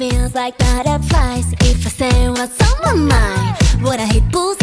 feels like butterflies. If I say what's on my mind what I hit bulls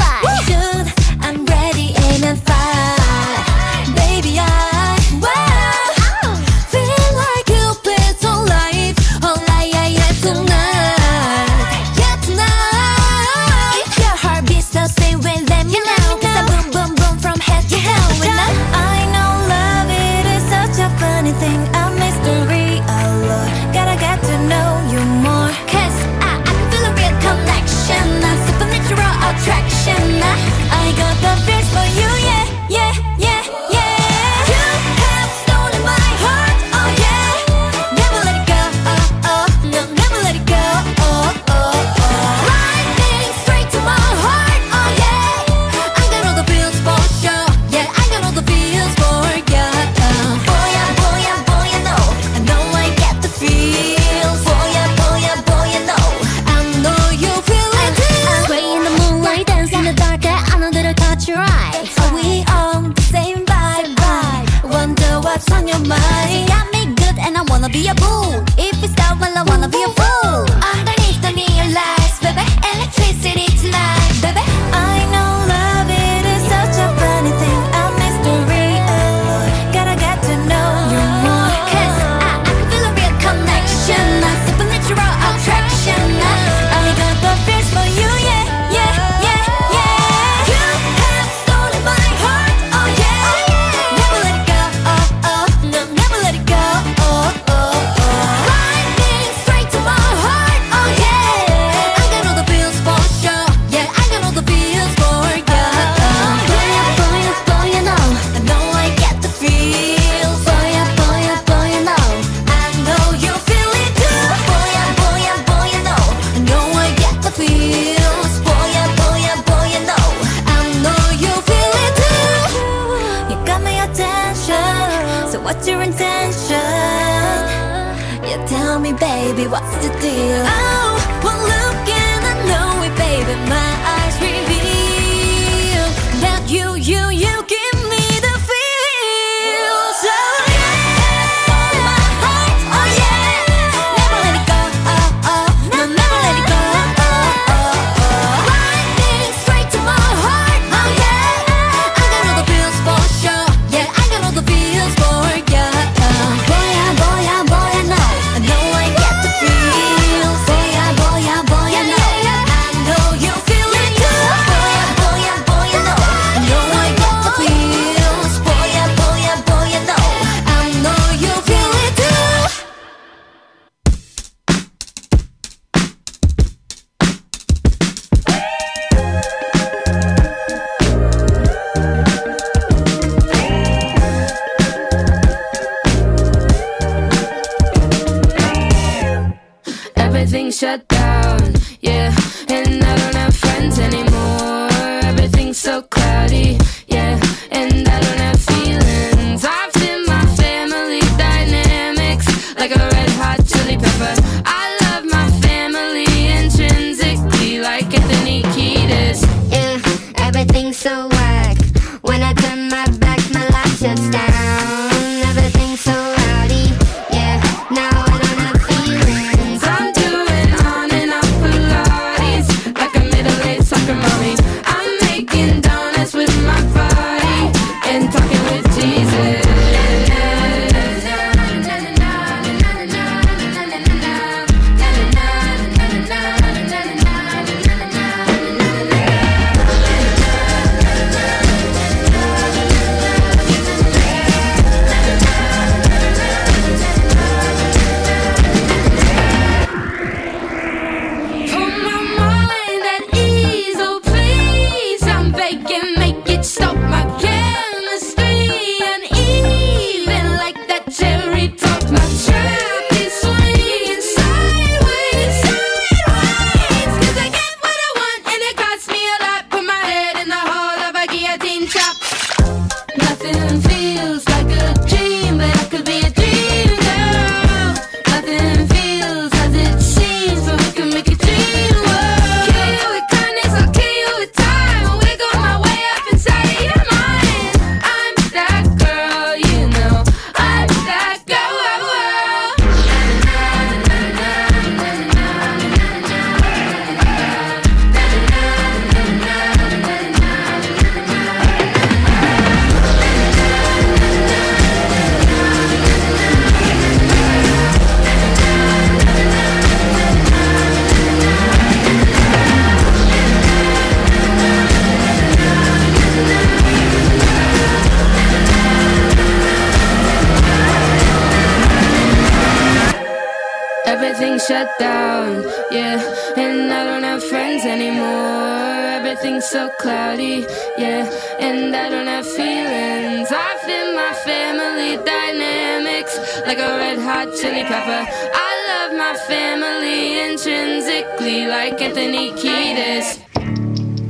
chili pepper. I love my family intrinsically, like Anthony Kiedis.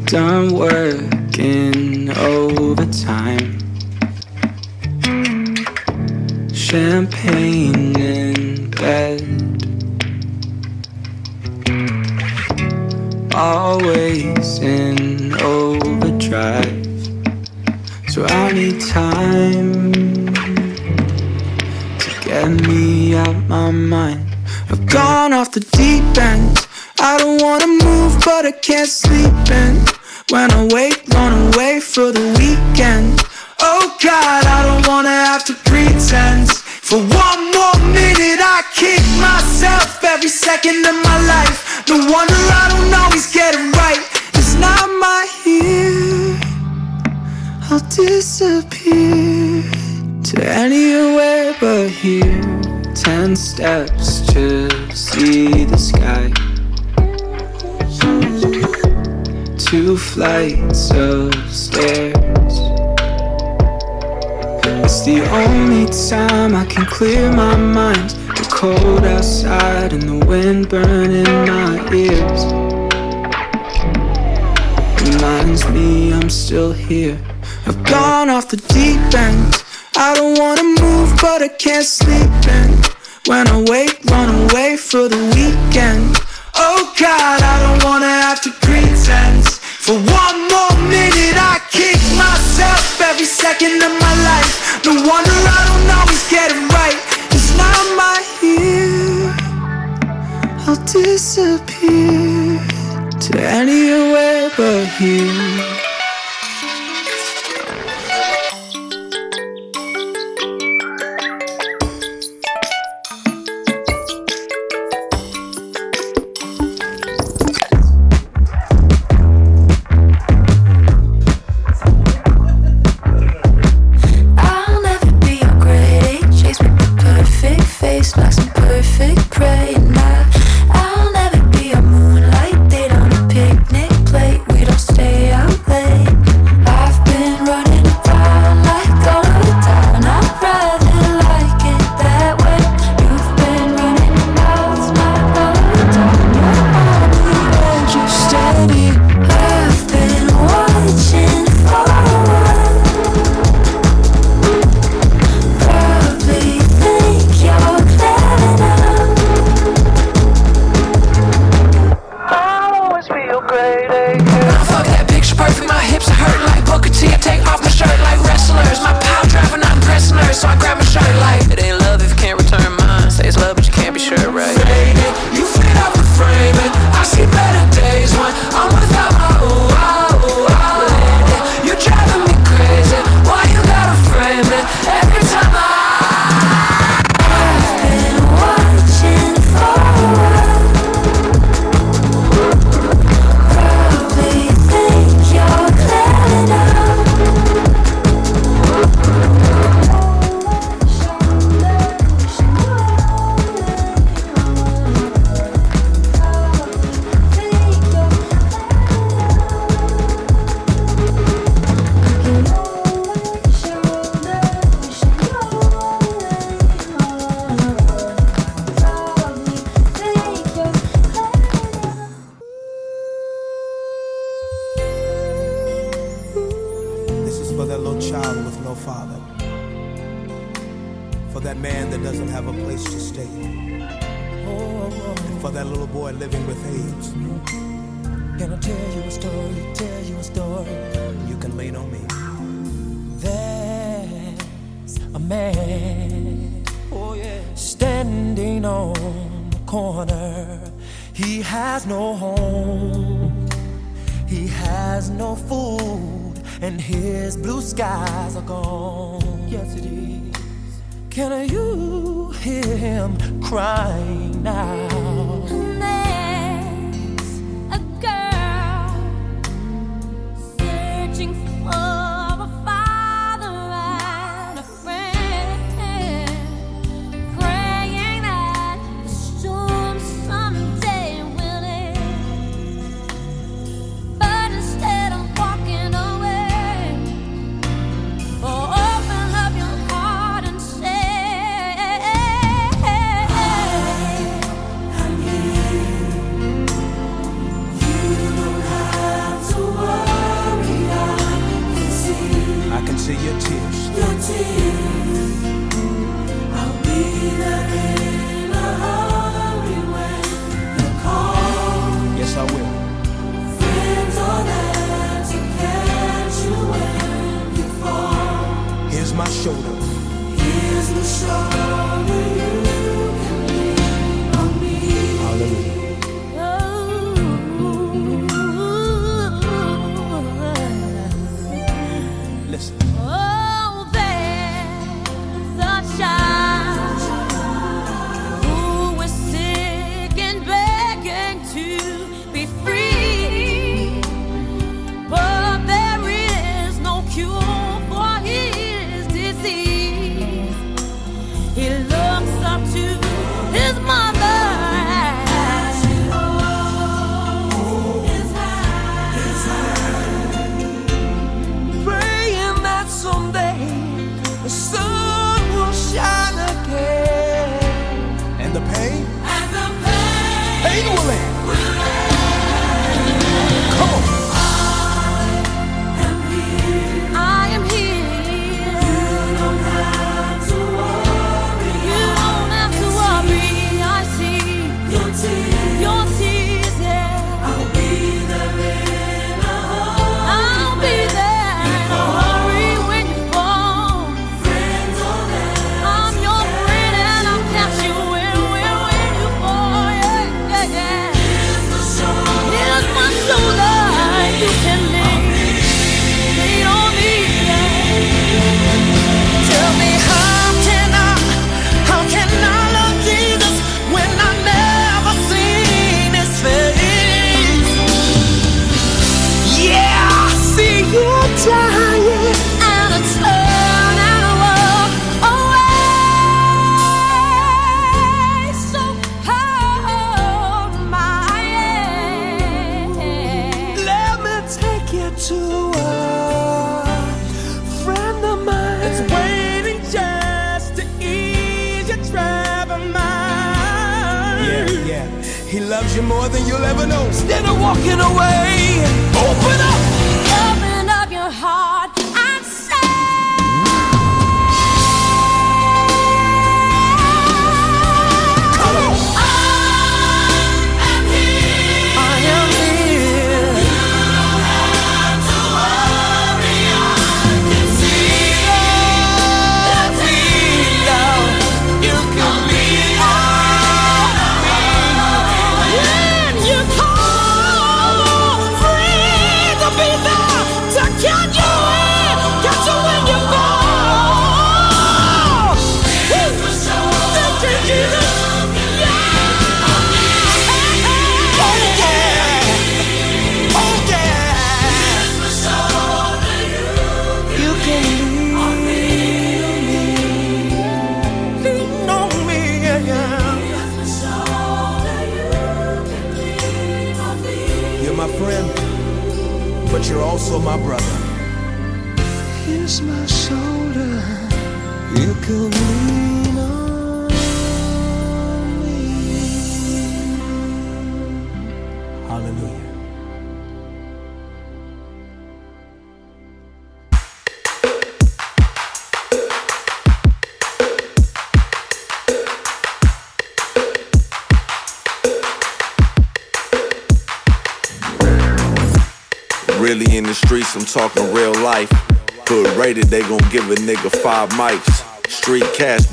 Don't worry eyes are gone. Yes, it is. Can you hear him crying now? tears. Your tears. I'll be there in a hurry when you call. Yes, I will. Friends are there to catch you when you fall. Here's my shoulder. Here's my shoulder.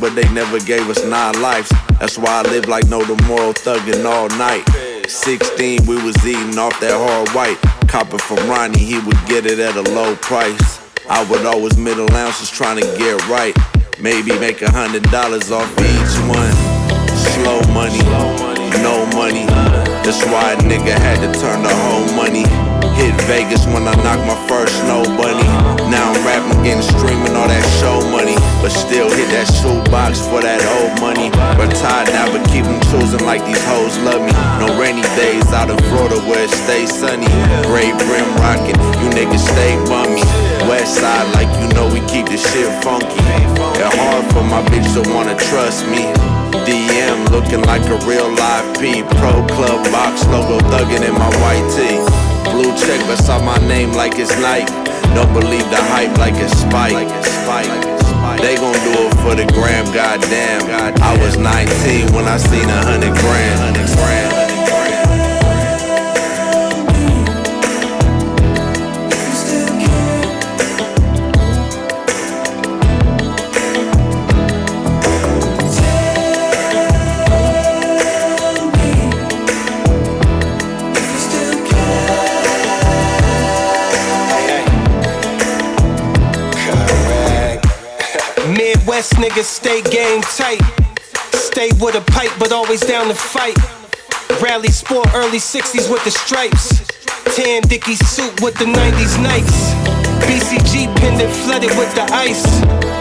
But they never gave us nine lives. That's why I live like no tomorrow, thuggin' all night. 16, we was eating off that hard white. Copper from Ronnie, he would get it at a low price. I would always middle ounces trying to get right. Maybe make a hundred dollars off each one. That's why a nigga had to turn the whole money. Hit Vegas when I knocked my first snow bunny. Now I'm rapping, getting streaming all that show money. But still hit that shoebox for that old money. Retired now, but keep them choosing like these hoes love me. No rainy days out in Florida where it stays sunny. Gray brim rocking, you niggas stay bummy. West side, like you know, keep the shit funky. It hard for my bitch to wanna trust me. DM looking like a real live P. Pro Club box logo thuggin' in my white tee. Blue check beside my name like it's Nike. Don't believe the hype like it's Spike. They gon' do it for the gram, goddamn. I was 19 when I seen a hundred grand. Hundred niggas stay game tight. Stay with a pipe, but always down to fight. Rally sport early 60s with the stripes. Tan Dickie suit with the 90s Nikes. BCG pendant flooded with the ice.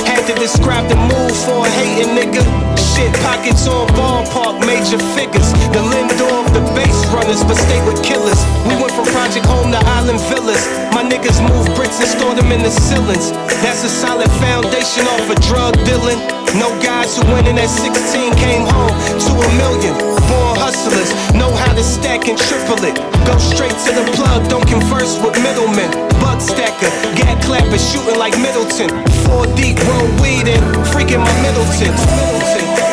Had to describe the move for a hating nigga. Shit pockets on ballpark, major figures. The Lindor of the base runners, but stay with killers. We went from Project Home to Island Villas. My niggas move bricks and store them in the ceilings. That's a solid foundation off of drug dealing. No guys who went in at 16 came home to a million. Born hustlers, know how to stack and triple it. Go straight to the plug, don't converse with middlemen. Bug stacker, gat clapper, shooting like Middleton. Four deep, roll weed and freaking my Middleton. Middleton.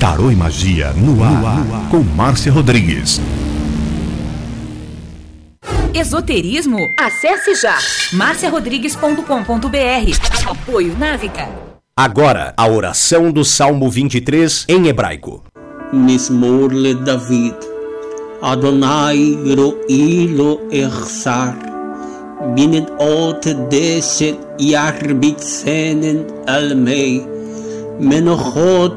Tarô e Magia no ar, no ar, no ar. com Márcia Rodrigues. Esoterismo? Acesse já marciarodrigues.com.br. Apoio Návica. Agora, a oração do Salmo 23 em hebraico. Mismor le David. Adonai ro'i lo echsar. Binet ot deset yarbit senen almei. Menochot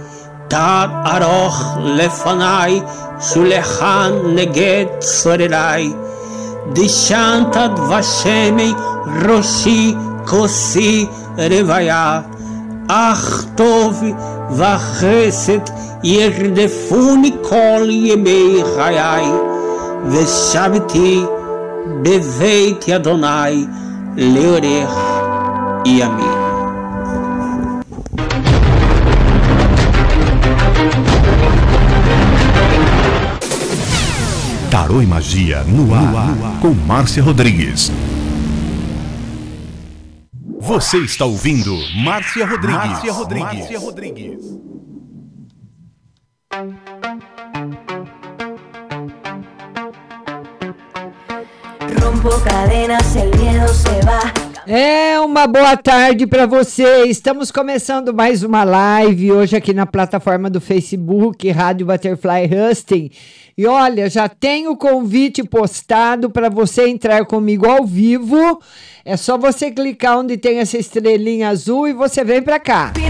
תד ארוך לפניי, שולחן נגד צורריי. דשנת דבשמי ראשי כוסי רוויה. אך טוב וחסד ירדפוני כל ימי חיי, ושבתי בבית אדוני לאורך ימים. Tarô e Magia no ar, com Márcia Rodrigues. Você está ouvindo Márcia Rodrigues. Márcia Rodrigues. Márcia Rodrigues. Rompo cadenas, el miedo se va. É uma boa tarde para você. Estamos começando mais uma live hoje aqui na plataforma do Facebook, Rádio Butterfly Husting. E olha, já tem o convite postado para você entrar comigo ao vivo. É só você clicar onde tem essa estrelinha azul e você vem para cá. Te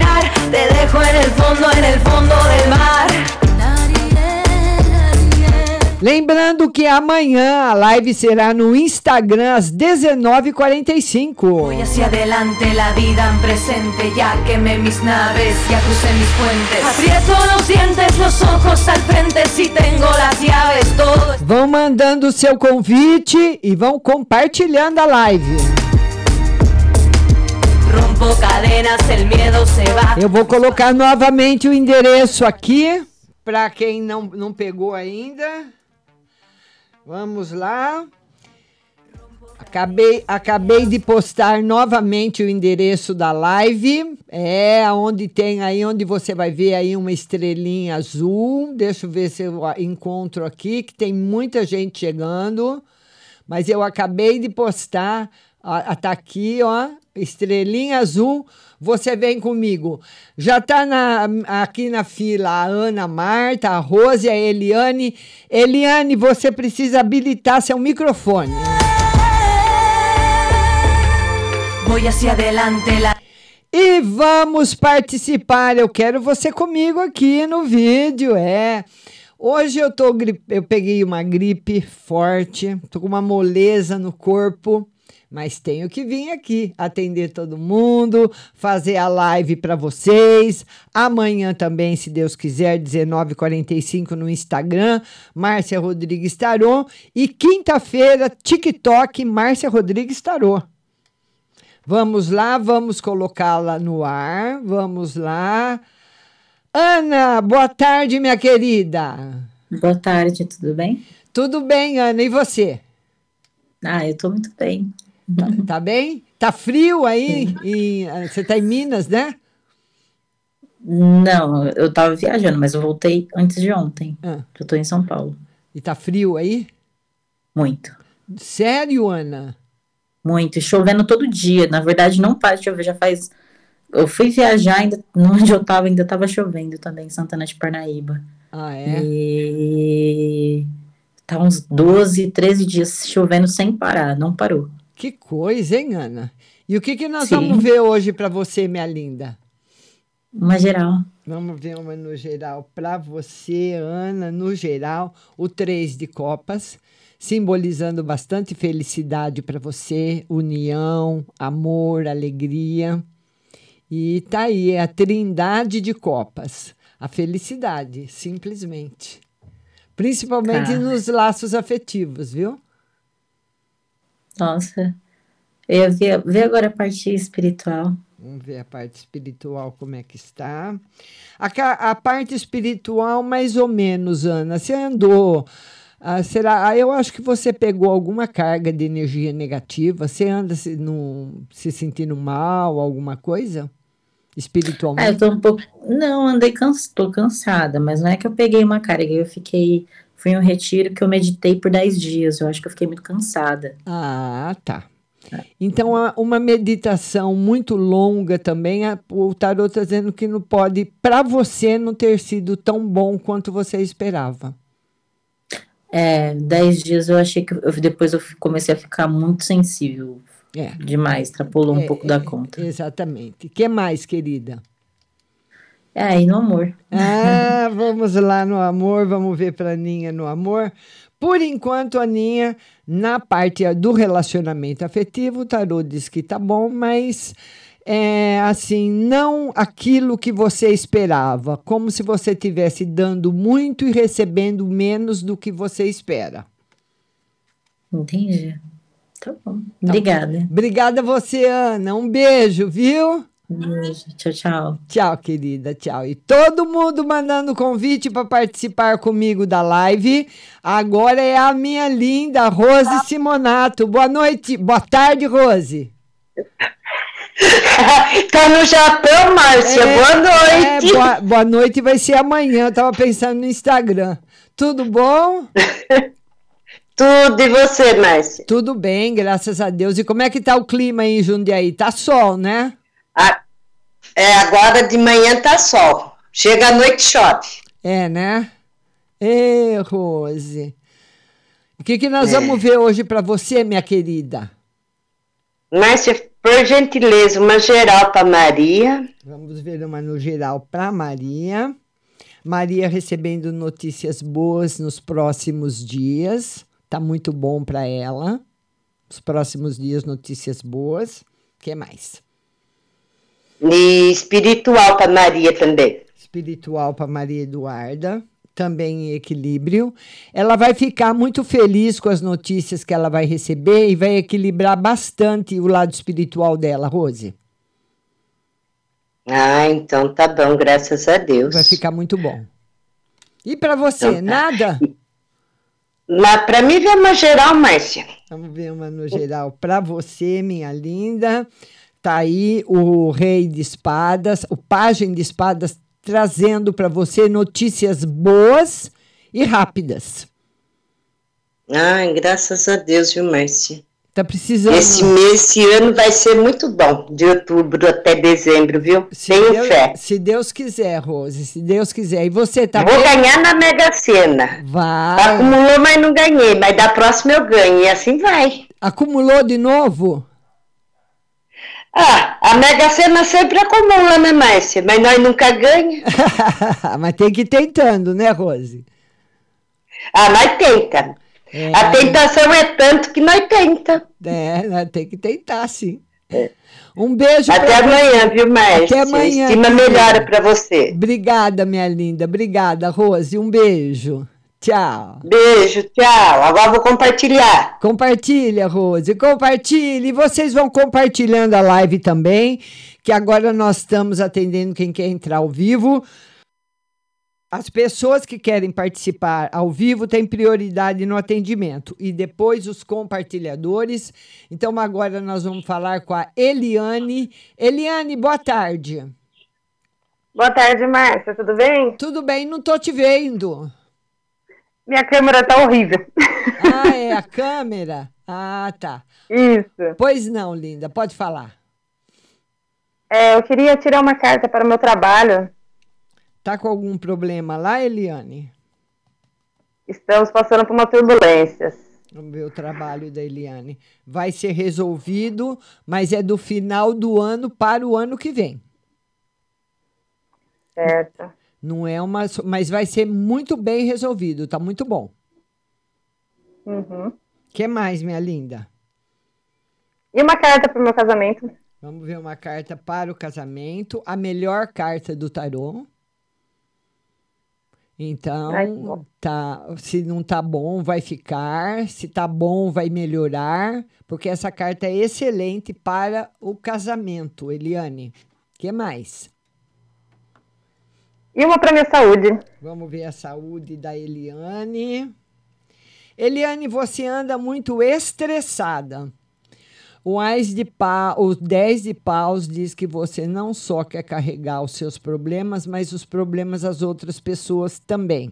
dejo en el fondo, en el fondo del mar. Lembrando que amanhã a live será no Instagram às 19h45. Voy hacia adelante, la vida en presente. Ya quemé mis naves, ya crucé mis puentes. Aprieto los dientes, los ojos al frente. Si tengo las llaves, todo. Vão mandando o seu convite e vão compartilhando a live. Eu vou colocar novamente o endereço aqui para quem não, não pegou ainda. Vamos lá. Acabei, acabei de postar novamente o endereço da live. É onde tem aí, onde você vai ver aí uma estrelinha azul. Deixa eu ver se eu encontro aqui, que tem muita gente chegando. Mas eu acabei de postar. Ah, tá aqui, ó. Estrelinha azul. Você vem comigo. Já tá na, aqui na fila a Ana Marta, a Rose, a Eliane. Eliane, você precisa habilitar seu microfone. Voy hacia adelante, la. E vamos participar. Eu quero você comigo aqui no vídeo, é. Hoje eu tô eu peguei uma gripe forte, tô com uma moleza no corpo, mas tenho que vir aqui atender todo mundo, fazer a live para vocês. Amanhã também, se Deus quiser, 19h45 no Instagram, Márcia Rodrigues Tarô. E quinta-feira, TikTok, Márcia Rodrigues Tarô. Vamos lá, vamos colocá-la no ar. Vamos lá. Ana, boa tarde, minha querida. Boa tarde, tudo bem? Tudo bem, Ana, e você? Ah, eu tô muito bem. Tá, tá bem? Tá frio aí? em- ah, você tá em Minas, né? Não, eu tava viajando, mas eu voltei antes de ontem. Ah. Eu tô em São Paulo. E tá frio aí? Muito. Sério, Ana? Muito. Chovendo todo dia. Na verdade, não para de chover, já faz. Eu fui viajar, ainda onde eu tava, ainda tava chovendo também, em Santana de Parnaíba. Ah, é? E tá uns 12, 13 dias chovendo sem parar, não parou. Que coisa, hein, Ana? E o que, que nós Sim. vamos ver hoje para você, minha linda? Uma geral. Vamos ver uma no geral para você, Ana, no geral, o três de copas, simbolizando bastante felicidade para você, união, amor, alegria. E tá aí, é a trindade de copas, a felicidade, simplesmente. Principalmente nos laços afetivos, viu? Nossa. Eu ver agora a parte espiritual. Vamos ver a parte espiritual como é que está. A, a parte espiritual, mais ou menos, Ana. Você andou. ah, será? ah, eu acho que você pegou alguma carga de energia negativa. Você anda se, num- se sentindo mal, alguma coisa? Ah, Espiritualmente? eu tô um pouco. Não, andei tô cansada, mas não é que eu peguei uma carga, eu fiquei. Em um retiro que eu meditei por 10 dias. Eu acho que eu fiquei muito cansada. Ah, tá. Então, a- uma meditação muito longa também, o tarot está dizendo que não pode, para você, não ter sido tão bom quanto você esperava. É, 10 dias eu achei que. Eu, depois eu comecei a ficar muito sensível. É. Demais, extrapolou um É, pouco da é, conta. Exatamente. O que mais, querida? É, e no amor. Ah, vamos lá no amor, vamos ver para Aninha no amor. Por enquanto, Aninha, na parte do relacionamento afetivo, o tarô diz que tá bom, mas é assim, não aquilo que você esperava, como se você estivesse dando muito e recebendo menos do que você espera. Entendi. Tá bom. Obrigada. Obrigada a você, Ana. Um beijo, viu? Tchau, tchau. Tchau, querida, tchau. E todo mundo mandando convite para participar comigo da live. Agora é a minha linda Rose Simonato. Boa noite, boa tarde, Rose. tá no Japão, Márcia. boa noite. é, boa, boa noite vai ser amanhã. Eu tava pensando no Instagram. Tudo bom? Tudo, e você, Márcia? Tudo bem, graças a Deus. E como é que tá o clima aí em Jundiaí? Tá sol, né? Ah, é, agora de manhã tá sol. Chega à noite chove. É, né? Ê, Rose. O que, que nós É. vamos ver hoje para você, minha querida? Márcia, por gentileza, uma geral para Maria. Vamos ver uma no geral para Maria. Maria recebendo notícias boas nos próximos dias. Tá muito bom para ela. Os próximos dias, notícias boas. O que mais? E espiritual para Maria também. Espiritual para Maria Eduarda. Também em equilíbrio. Ela vai ficar muito feliz com as notícias que ela vai receber e vai equilibrar bastante o lado espiritual dela, Rose. Ah, então tá bom, graças a Deus. Vai ficar muito bom. E para você, Então tá. nada? Mas para mim vem uma geral, Márcia. Vamos ver uma no geral para você, minha linda. Tá aí o Rei de Espadas, o Pajem de Espadas, trazendo para você notícias boas e rápidas. Ah, graças a Deus, viu, Márcia? Tá precisando. Esse mês, esse ano vai ser muito bom, de outubro até dezembro, viu? Tenho Deus, fé. Se Deus quiser, Rose, se Deus quiser. E você tá Vou bem? ganhar na Mega Sena. Vai. Acumulou, mas não ganhei. Mas da próxima eu ganho. E assim vai. Acumulou de novo? Ah, a Mega Sena sempre acumula, né, Márcia? Mas nós nunca ganha. Mas tem que ir tentando, né, Rose? Ah, nós tenta. É. A tentação é tanto que nós tenta. É, nós tem que tentar, sim. Um beijo Até amanhã, você. viu, Márcia? Até amanhã. Estima melhora pra você. Obrigada, minha linda. Obrigada, Rose. Um beijo. Tchau. Beijo, tchau. Agora vou compartilhar. Compartilha, Rose. Compartilhe. E vocês vão compartilhando a live também, que agora nós estamos atendendo quem quer entrar ao vivo. As pessoas que querem participar ao vivo têm prioridade no atendimento e depois os compartilhadores. Então agora nós vamos falar com a Eliane. Eliane, boa tarde. Boa tarde, Márcia. Tudo bem? Tudo bem, não tô te vendo. Minha câmera tá horrível. Ah, é a câmera? Ah, tá. Isso. Pois não, linda, pode falar. É, eu queria tirar uma carta para o meu trabalho. Tá com algum problema lá, Eliane? Estamos passando por uma turbulência. O trabalho da Eliane. Vai ser resolvido, mas é do final do ano para o ano que vem. Certo. Não é uma, mas vai ser muito bem resolvido, tá muito bom. Uhum. Que mais, minha linda? E uma carta para o meu casamento. Vamos ver uma carta para o casamento, a melhor carta do tarô. Então, Ai, tá, se não tá bom, vai ficar, se tá bom, vai melhorar, porque essa carta é excelente para o casamento, Eliane. Que mais? E uma para minha saúde. Vamos ver a saúde da Eliane. Eliane, você anda muito estressada. O Ais de pau, o 10 de paus diz que você não só quer carregar os seus problemas, mas os problemas das outras pessoas também.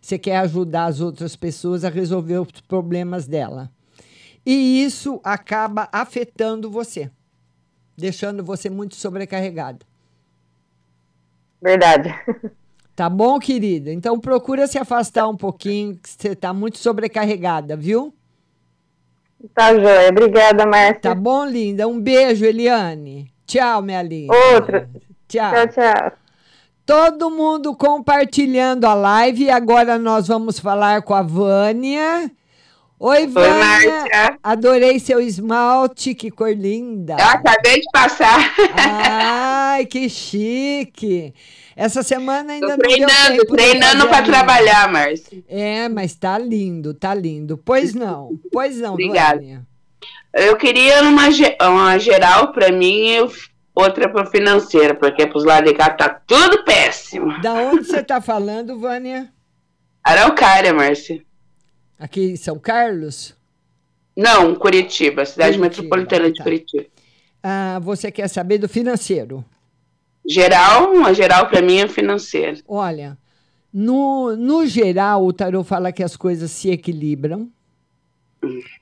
Você quer ajudar as outras pessoas a resolver os problemas dela. E isso acaba afetando você, deixando você muito sobrecarregada. Verdade. Tá bom, querida? Então procura se afastar um pouquinho, que você tá muito sobrecarregada, viu? Tá joia. Obrigada, Márcia. Tá bom, linda? Um beijo, Eliane. Tchau, minha linda. Outra. Tchau. Tchau, tchau. Todo mundo compartilhando a live. E agora nós vamos falar com a Vânia. Oi, Vânia. Márcia. Adorei seu esmalte, que cor linda. Eu acabei de passar. Ai, que chique. Essa semana ainda Tô treinando, treinando para trabalhar, Márcia. É, mas tá lindo, tá lindo. Pois não, pois não, Obrigada. Vânia. Eu queria uma, uma geral para mim e outra para financeira, porque pros lados de cá tá tudo péssimo. Da onde você tá falando, Vânia? Araucária, Márcia. Aqui em São Carlos? Não, Curitiba, cidade Curitiba, metropolitana de tá. Curitiba. Ah, você quer saber do financeiro? Geral, uma geral para mim é financeira. Olha, no, no geral, o tarot fala que as coisas se equilibram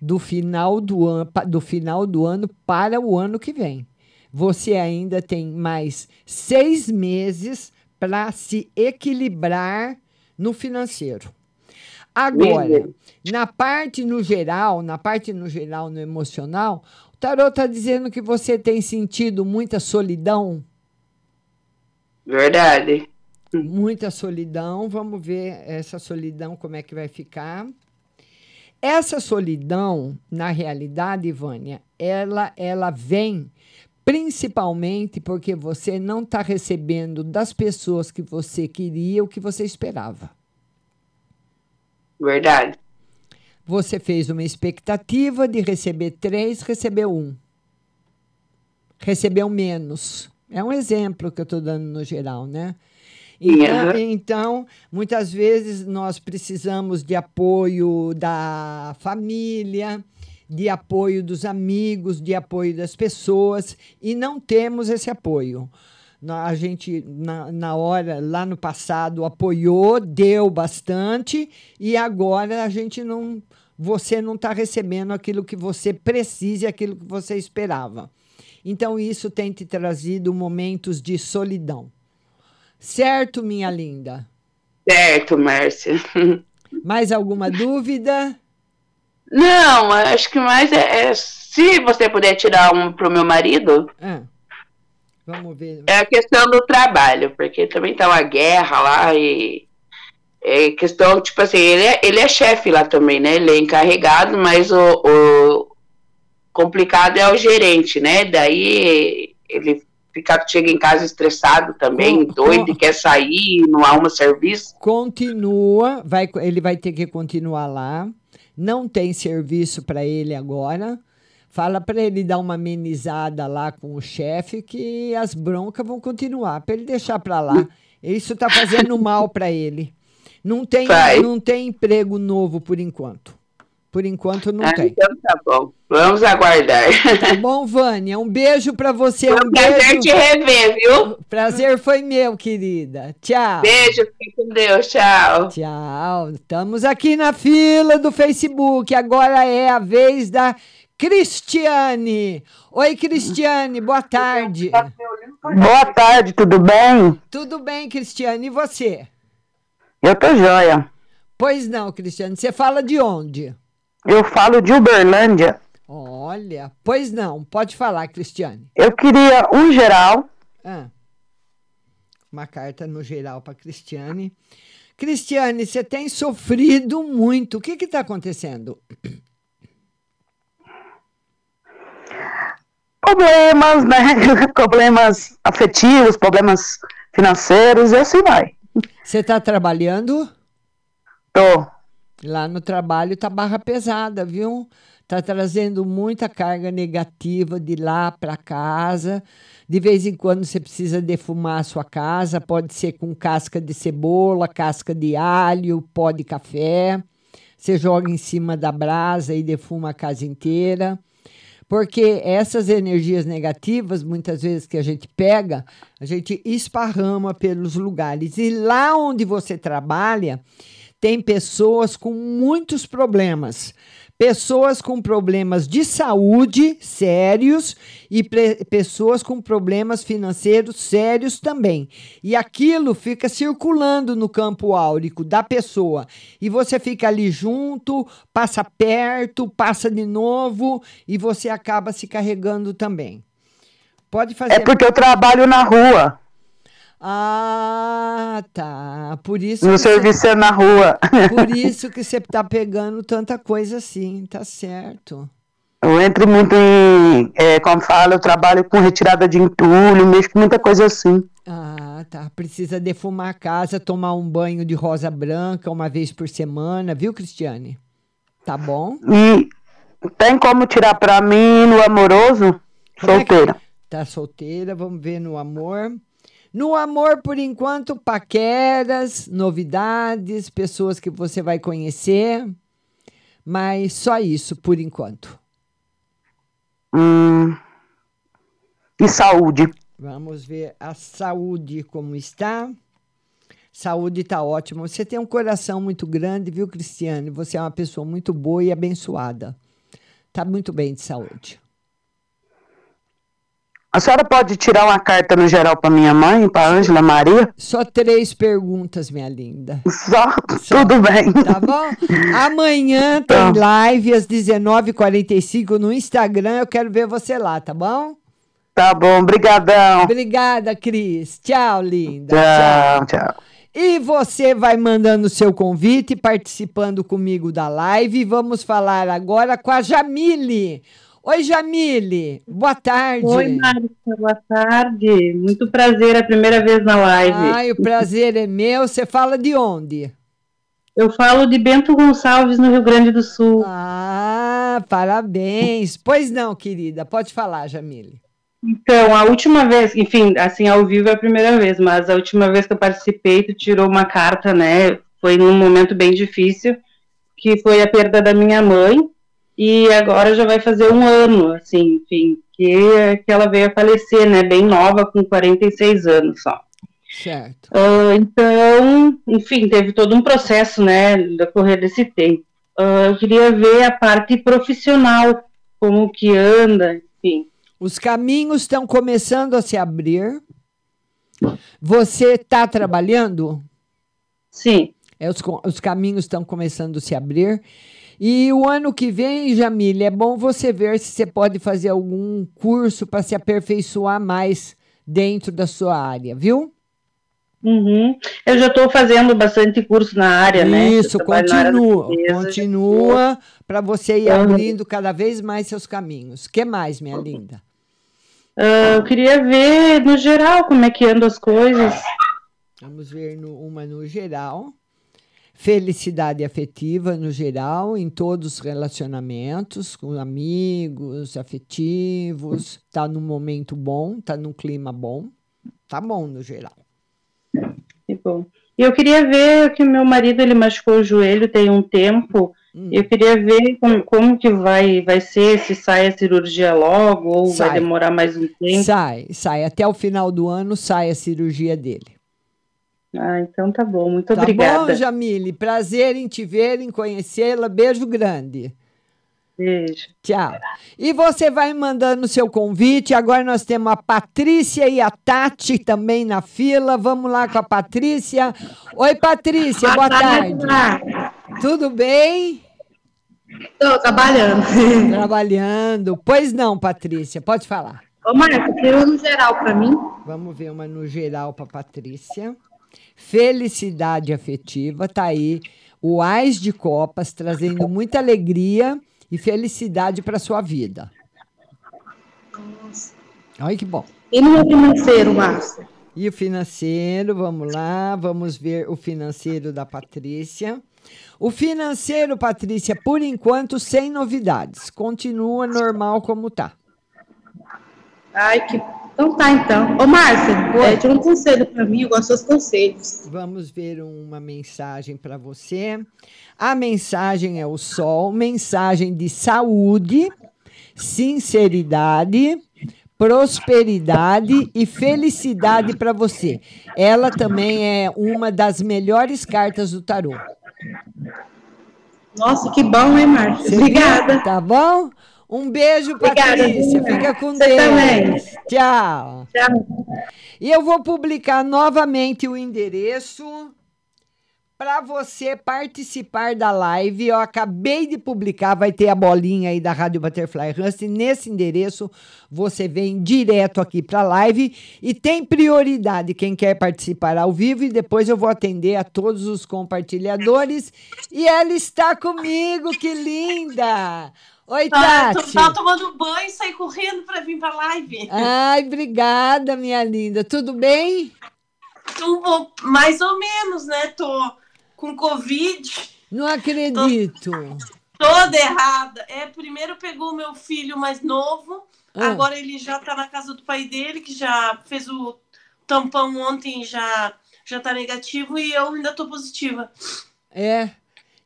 do final do, an, do final do ano para o ano que vem. Você ainda tem mais seis meses para se equilibrar no financeiro. Agora, na parte no geral, na parte no geral, no emocional, o tarot está dizendo que você tem sentido muita solidão. Verdade. Muita solidão. Vamos ver essa solidão como é que vai ficar. Essa solidão, na realidade, Vânia, ela, ela vem principalmente porque você não está recebendo das pessoas que você queria o que você esperava. Verdade. Você fez uma expectativa de receber três, recebeu um. Recebeu menos. É um exemplo que eu estou dando no geral, né? Então, Aham. então, muitas vezes nós precisamos de apoio da família, de apoio dos amigos, de apoio das pessoas, e não temos esse apoio. A gente, na, na hora, lá no passado, apoiou, deu bastante, e agora a gente não. Você não está recebendo aquilo que você precisa e aquilo que você esperava. Então, isso tem te trazido momentos de solidão. Certo, minha linda? Certo, Márcia. Mais alguma dúvida? Não, acho que mais é, é se você puder tirar um pro meu marido, Ah, vamos ver. é a questão do trabalho, porque também tá uma guerra lá e é questão, tipo assim, ele é, ele é chefe lá também, né? Ele é encarregado, mas o, o complicado é o gerente, né? Daí ele fica, chega em casa estressado também, Com- doido, com- quer sair, não arruma serviço. Continua, vai, ele vai ter que continuar lá. Não tem serviço para ele agora. Fala para ele dar uma amenizada lá com o chefe que as broncas vão continuar, para ele deixar para lá. Isso tá fazendo mal para ele. Não tem, Vai. não tem emprego novo por enquanto. Por enquanto não Ah, tem. Então tá bom, vamos aguardar. Tá bom, Vânia? Um beijo para você. Foi um prazer beijo. te rever, viu? Prazer foi meu, querida. Tchau. Beijo, fique com Deus, tchau. Tchau. Estamos aqui na fila do Facebook. Agora é a vez da Cristiane. Oi, Cristiane, boa tarde. Boa tarde, tudo bem? Tudo bem, Cristiane? E você? Eu tô joia. Pois não, Cristiane. Você fala de onde? Eu falo de Uberlândia. Olha, pois não. Pode falar, Cristiane. Eu queria um geral. Ah, uma carta no geral para Cristiane. Cristiane, você tem sofrido muito. O que está acontecendo? Problemas, né? Problemas afetivos, problemas financeiros e assim vai. Você está trabalhando? Tô. Lá no trabalho tá barra pesada, viu? Tá trazendo muita carga negativa de lá para casa. De vez em quando você precisa defumar a sua casa, pode ser com casca de cebola, casca de alho, pó de café. Você joga em cima da brasa e defuma a casa inteira. Porque essas energias negativas, muitas vezes que a gente pega, a gente esparrama pelos lugares. E lá onde você trabalha, tem pessoas com muitos problemas. Pessoas com problemas de saúde sérios e pessoas com problemas financeiros sérios também. E aquilo fica circulando no campo áurico da pessoa. E você fica ali junto, passa perto, passa de novo e você acaba se carregando também. Pode fazer. É porque eu trabalho na rua. Ah, tá. Por isso você- serviço é na rua. Por isso que você tá pegando tanta coisa assim, tá certo. Eu entro muito em, é, como fala, eu trabalho com retirada de entulho, mexo com muita coisa assim. Ah, tá. Precisa defumar a casa, tomar um banho de rosa branca uma vez por semana, viu, Cristiane? Tá bom? E tem como tirar pra mim no amoroso? Como é que- Solteira. Tá solteira, vamos ver no amor. No amor, por enquanto, paqueras, novidades, pessoas que você vai conhecer. Mas só isso, por enquanto. Hum. E saúde? Vamos ver a saúde como está. Saúde está ótima. Você tem um coração muito grande, viu, Cristiane? Você é uma pessoa muito boa e abençoada. Tá muito bem de saúde. A senhora pode tirar uma carta no geral pra minha mãe, pra Ângela Maria? Só três perguntas, minha linda. Só? Tudo bem. Tá bom? Amanhã tem live às 19h45 no Instagram. Eu quero ver você lá, tá bom? Tá bom, brigadão. Obrigada, Cris. Tchau, linda. Tchau, tchau. E você vai mandando o seu convite, participando comigo da live. Vamos falar agora com a Jamile. Oi, Jamile. Boa tarde. Oi, Márcia, boa tarde. Muito prazer, é a primeira vez na live. Ai, o prazer é meu. Você fala de onde? Eu falo de Bento Gonçalves, no Rio Grande do Sul. Ah, parabéns. Pois não, querida. Pode falar, Jamile. Então, a última vez, enfim, assim, ao vivo é a primeira vez, mas a última vez que eu participei, tu tirou uma carta, né? Foi num momento bem difícil, que foi a perda da minha mãe, e agora já vai fazer um ano, assim, enfim, que, que ela veio a falecer, né? Bem nova, com 46 anos só. Certo. Ah, então, enfim, teve todo um processo, né, no decorrer desse tempo. Ah, eu queria ver a parte profissional, como que anda, enfim. Os caminhos estão começando a se abrir. Você está trabalhando? Sim. É, os, os caminhos estão começando a se abrir. E o ano que vem, Jamile, é bom você ver se você pode fazer algum curso para se aperfeiçoar mais dentro da sua área, viu? Uhum. Eu já estou fazendo bastante curso na área, né? Isso, área da continua, continua para você ir Uhum. abrindo cada vez mais seus caminhos. que mais, minha linda? Ah, eu queria ver, no geral, como é que andam as coisas. Vamos ver no- uma no geral. Felicidade afetiva no geral, em todos os relacionamentos, com amigos, afetivos. Tá num momento bom, tá num clima bom. Tá bom no geral. Que bom. Eu queria ver que meu marido ele machucou o joelho tem um tempo. Hum. Eu queria ver como, como que vai, vai ser, se sai a cirurgia logo ou vai Sai. demorar mais um tempo. Sai, sai. Até o final do ano sai a cirurgia dele. Ah, então tá bom. Muito Tá obrigada. bom, Jamile? Prazer em te ver, em conhecê-la. Beijo grande. Beijo. Tchau. E você vai mandando seu convite. Agora nós temos a Patrícia e a Tati também na fila. Vamos lá com a Patrícia. Oi, Patrícia, boa, Boa tarde, tarde. Tudo bem? Estou trabalhando. Trabalhando. Pois não, Patrícia, pode falar. Ô, Marco, tira um no geral para mim. Vamos ver uma no geral para Patrícia. Felicidade afetiva, tá aí. O Ás de Copas trazendo muita alegria e felicidade para sua vida. Olha que bom. E no financeiro, Márcio? E o financeiro, vamos lá, vamos ver o financeiro da Patrícia. O financeiro, Patrícia, por enquanto, sem novidades. Continua normal como tá. Ai, que. Então tá, então. Ô, Márcia, tira um conselho para mim, eu gosto dos conselhos. Vamos ver uma mensagem para você. A mensagem é o sol, mensagem de saúde, sinceridade, prosperidade e felicidade para você. Ela também é uma das melhores cartas do tarô. Nossa, que bom, hein, Márcia? Obrigada. viu? Tá bom? Um beijo, Obrigada, Patrícia. Fica com Você Deus. também. Tchau. Tchau. E eu vou publicar novamente o endereço para você participar da live. Eu acabei de publicar, vai ter a bolinha aí da Rádio Butterfly Rust. Nesse endereço você vem direto aqui para a live e tem prioridade quem quer participar ao vivo. E depois eu vou atender a todos os compartilhadores. E ela está comigo, que linda! Oi, Ah, Tati. tô- tava tomando banho e saí correndo pra vir pra live. Ai, obrigada, minha linda. Tudo bem? Pouco- mais ou menos, né? Tô com Covid. Não acredito. Toda errada. É, primeiro pegou o meu filho mais novo, Ah. agora ele já tá na casa do pai dele, que já fez o tampão ontem, já, já tá negativo, e eu ainda tô positiva. É.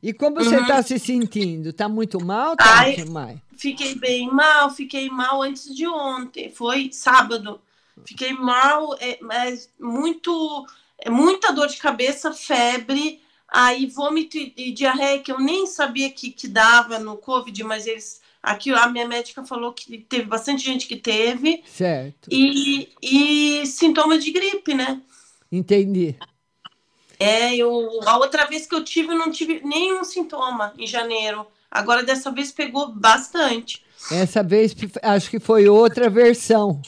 E como você Uhum. está se sentindo? Tá muito mal, Ai. Tati, mãe? Fiquei bem mal, fiquei mal antes de ontem, foi sábado. Fiquei mal, é, mas muito, é, muita dor de cabeça, febre, aí vômito e, e diarreia, que eu nem sabia que, que dava no Covid, mas eles. Aqui a minha médica falou que teve bastante gente que teve, Certo. e, e sintoma de gripe, né? Entendi. É, eu, a outra vez que eu tive, eu não tive nenhum sintoma em janeiro. Agora, dessa vez, pegou bastante. Essa vez acho que foi outra versão.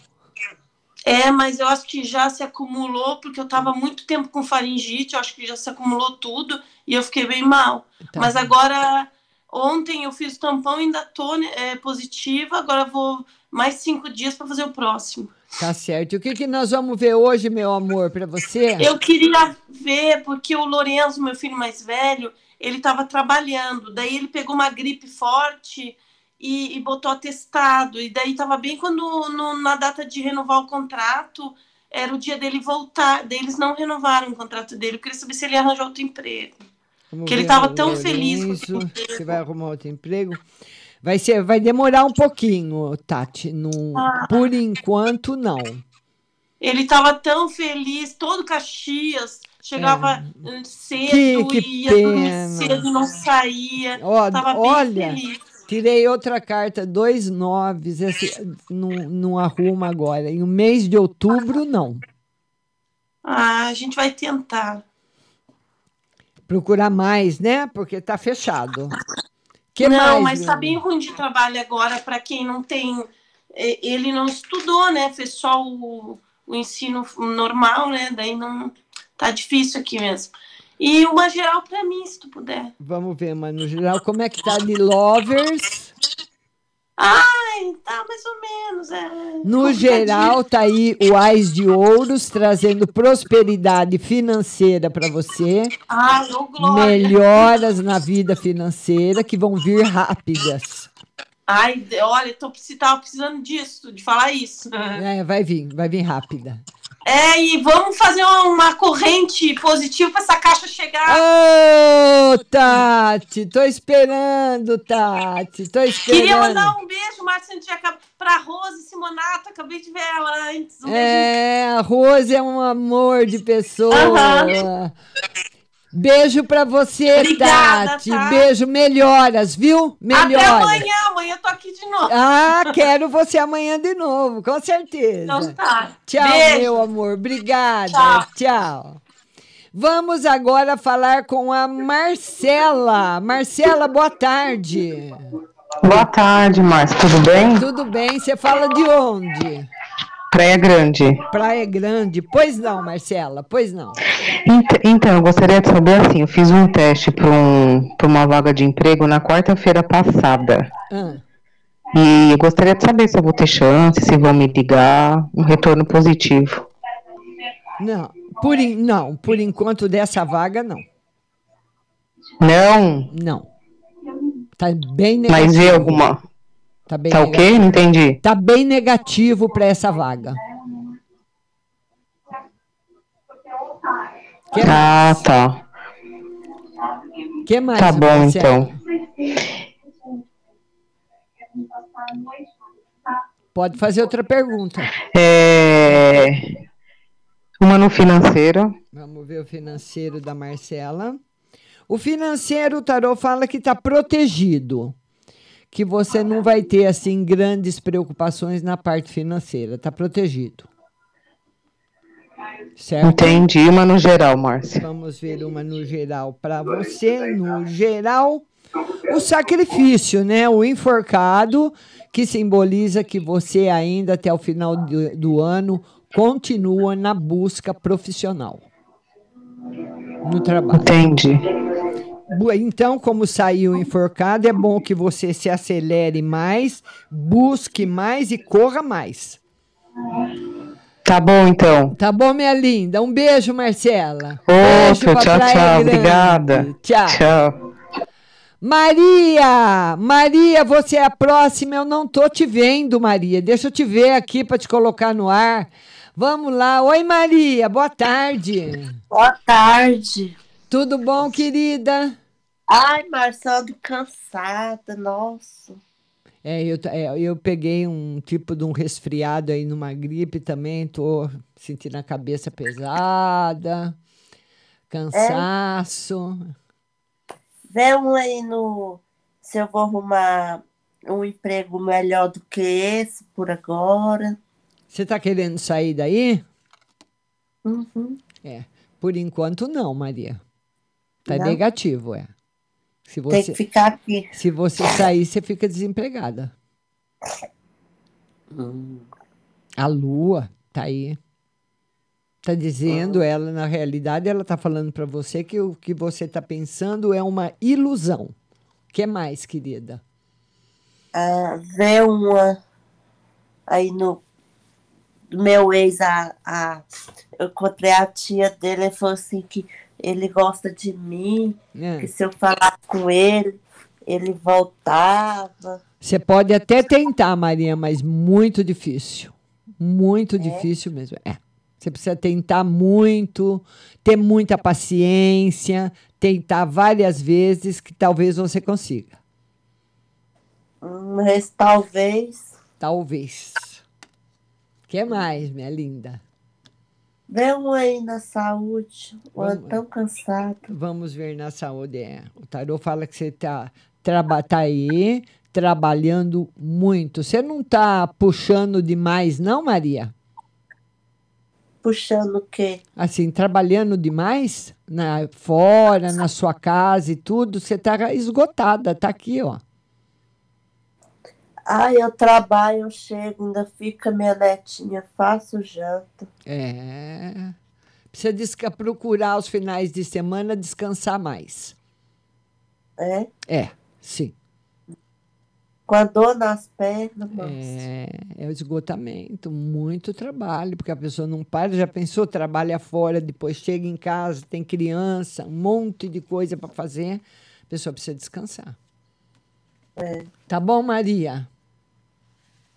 É, mas eu acho que já se acumulou, porque eu tava muito tempo com faringite, eu acho que já se acumulou tudo e eu fiquei bem mal. Tá. Mas agora, ontem eu fiz o tampão, ainda tô né, é, positiva, agora vou mais cinco dias para fazer o próximo. Tá certo. O que, que nós vamos ver hoje, meu amor, para você? Eu queria ver, porque o Lorenzo, meu filho mais velho, ele estava trabalhando, daí ele pegou uma gripe forte e, e botou atestado, e daí estava bem quando no- na data de renovar o contrato, era o dia dele voltar, daí eles não renovaram o contrato dele, eu queria saber se ele arranjou outro emprego. Vamos que ele ver tava o tão feliz com Lourenço, emprego. Você vai arrumar outro emprego? Vai, ser, vai demorar um pouquinho, Tati. Não, Ah. Por enquanto, não. Ele estava tão feliz, todo Caxias, chegava eh, cedo, É. Que- que ia dormir pena. cedo, não saía, Ó, tava bem olha, feliz. tirei outra carta, dois noves. Esse, não, não arruma agora. Em um mês de outubro, não. Ah, a gente vai tentar. Procurar mais, né? Porque tá fechado. Que não, mais, mas tá Bruna? bem ruim de trabalho agora para quem não tem. eh, Ele não estudou, né? Fez só o, o ensino normal, né? Daí não. Tá difícil aqui mesmo. E uma geral para mim, se tu puder. Vamos ver, mano, no geral, como é que tá de lovers? Ai, tá mais ou menos. É. No geral, tá aí o Ais de Ouros trazendo prosperidade financeira para você. Ai, ô glória. Melhoras na vida financeira que vão vir rápidas. Ai, olha, tô, tava precisando disso, de falar isso. É, vai vir, vai vir rápida. É, e vamos fazer uma, uma corrente positiva para essa caixa chegar. Ô, Tati, tô esperando, Tati, tô esperando. Queria mandar um beijo, acabar, pra Rose Simonato, acabei de ver ela antes. Um beijo. É, a Rose é um amor de pessoa. Aham. Beijo pra você, Obrigada, Tati. tá? Beijo, melhoras, viu? Melhoras. Até amanhã, amanhã eu tô aqui de novo. Ah, quero você amanhã de novo, com certeza. Então tá. Tchau, Beijo. meu amor. Obrigada. Tchau. Tchau. Vamos agora falar com a Marcela. Marcela, boa tarde. Boa tarde, Márcia. Tudo bem? Tudo bem? Você fala de onde? Praia Grande. Praia Grande. Pois não, Marcela, pois não. Ent- Então, eu gostaria de saber assim, eu fiz um teste para um, uma vaga de emprego na quarta-feira passada. Ah, E eu gostaria de saber se eu vou ter chance, se vão me ligar, um retorno positivo. não, por, não, por enquanto dessa vaga, não. Não, Não. Tá bem negativo. mas e alguma? Tá bem Tá o quê? Não entendi. Tá bem negativo para essa vaga. Que Ah, tá. que mais? Tá bom, então. Pode fazer outra pergunta. É... Uma no financeiro. Vamos ver o financeiro da Marcela. O financeiro, o tarô fala que está protegido. Que você não vai ter, assim, grandes preocupações na parte financeira. Está protegido. Certo? Entendi, uma no geral, Márcia. Vamos ver uma no geral para você. No geral, o sacrifício, né? O enforcado, que simboliza que você ainda até o final do, do ano continua na busca profissional. No trabalho. Entendi. Então, como saiu enforcado, é bom que você se acelere mais, busque mais e corra mais. Tá bom, então. Tá bom, minha linda? Um beijo, Marcela. Outro, Beijo tchau, tchau. Grande. Obrigada. Tchau. Tchau. Maria! Maria, você é a próxima. Eu não tô te vendo, Maria. Deixa eu te ver aqui para te colocar no ar. Vamos lá. Oi, Maria. Boa tarde. Boa tarde. Tudo bom, querida? Ai, Marcelo, ando cansada, nossa. É, eu, é, eu peguei um tipo de um resfriado aí numa gripe também. Tô sentindo a cabeça pesada, cansaço. Vê um aí no. Se eu vou arrumar um emprego melhor do que esse por agora. Você tá querendo sair daí? Uhum. É. Por enquanto, não, Maria. Tá Não? negativo, é. Se Tem você, que ficar aqui. se você sair, você fica desempregada. Hum. A lua tá aí. Tá dizendo, ela, na realidade, ela tá falando para você que o que você tá pensando é uma ilusão. O que mais, querida? Ah, vê uma aí no meu ex, a, a, eu encontrei a tia dele, ele falou assim que ele gosta de mim, É. que se eu falar com ele, ele voltava. Você pode até tentar, Maria, mas muito difícil. Muito difícil mesmo. É. Você precisa tentar muito, ter muita paciência, tentar várias vezes que talvez você consiga. Mas talvez. Talvez. O que mais, minha linda? Vê um aí na saúde. Ando Vamos. tão cansado. Vamos ver na saúde. É. O tarô fala que você está traba, tá aí trabalhando muito. Você não está puxando demais, não, Maria? Puxando o quê? Assim, trabalhando demais? Na, fora, na sua casa e tudo, você está esgotada. Tá aqui, ó. Ai, eu trabalho, eu chego, ainda fica minha netinha, faço janta. É. Precisa desca- procurar os finais de semana descansar mais. É? É, sim. Com a dor nas pernas, nossa. É, é o esgotamento, muito trabalho, porque a pessoa não para, já pensou, trabalha fora, depois chega em casa, tem criança, um monte de coisa para fazer, a pessoa precisa descansar. É. Tá bom, Maria?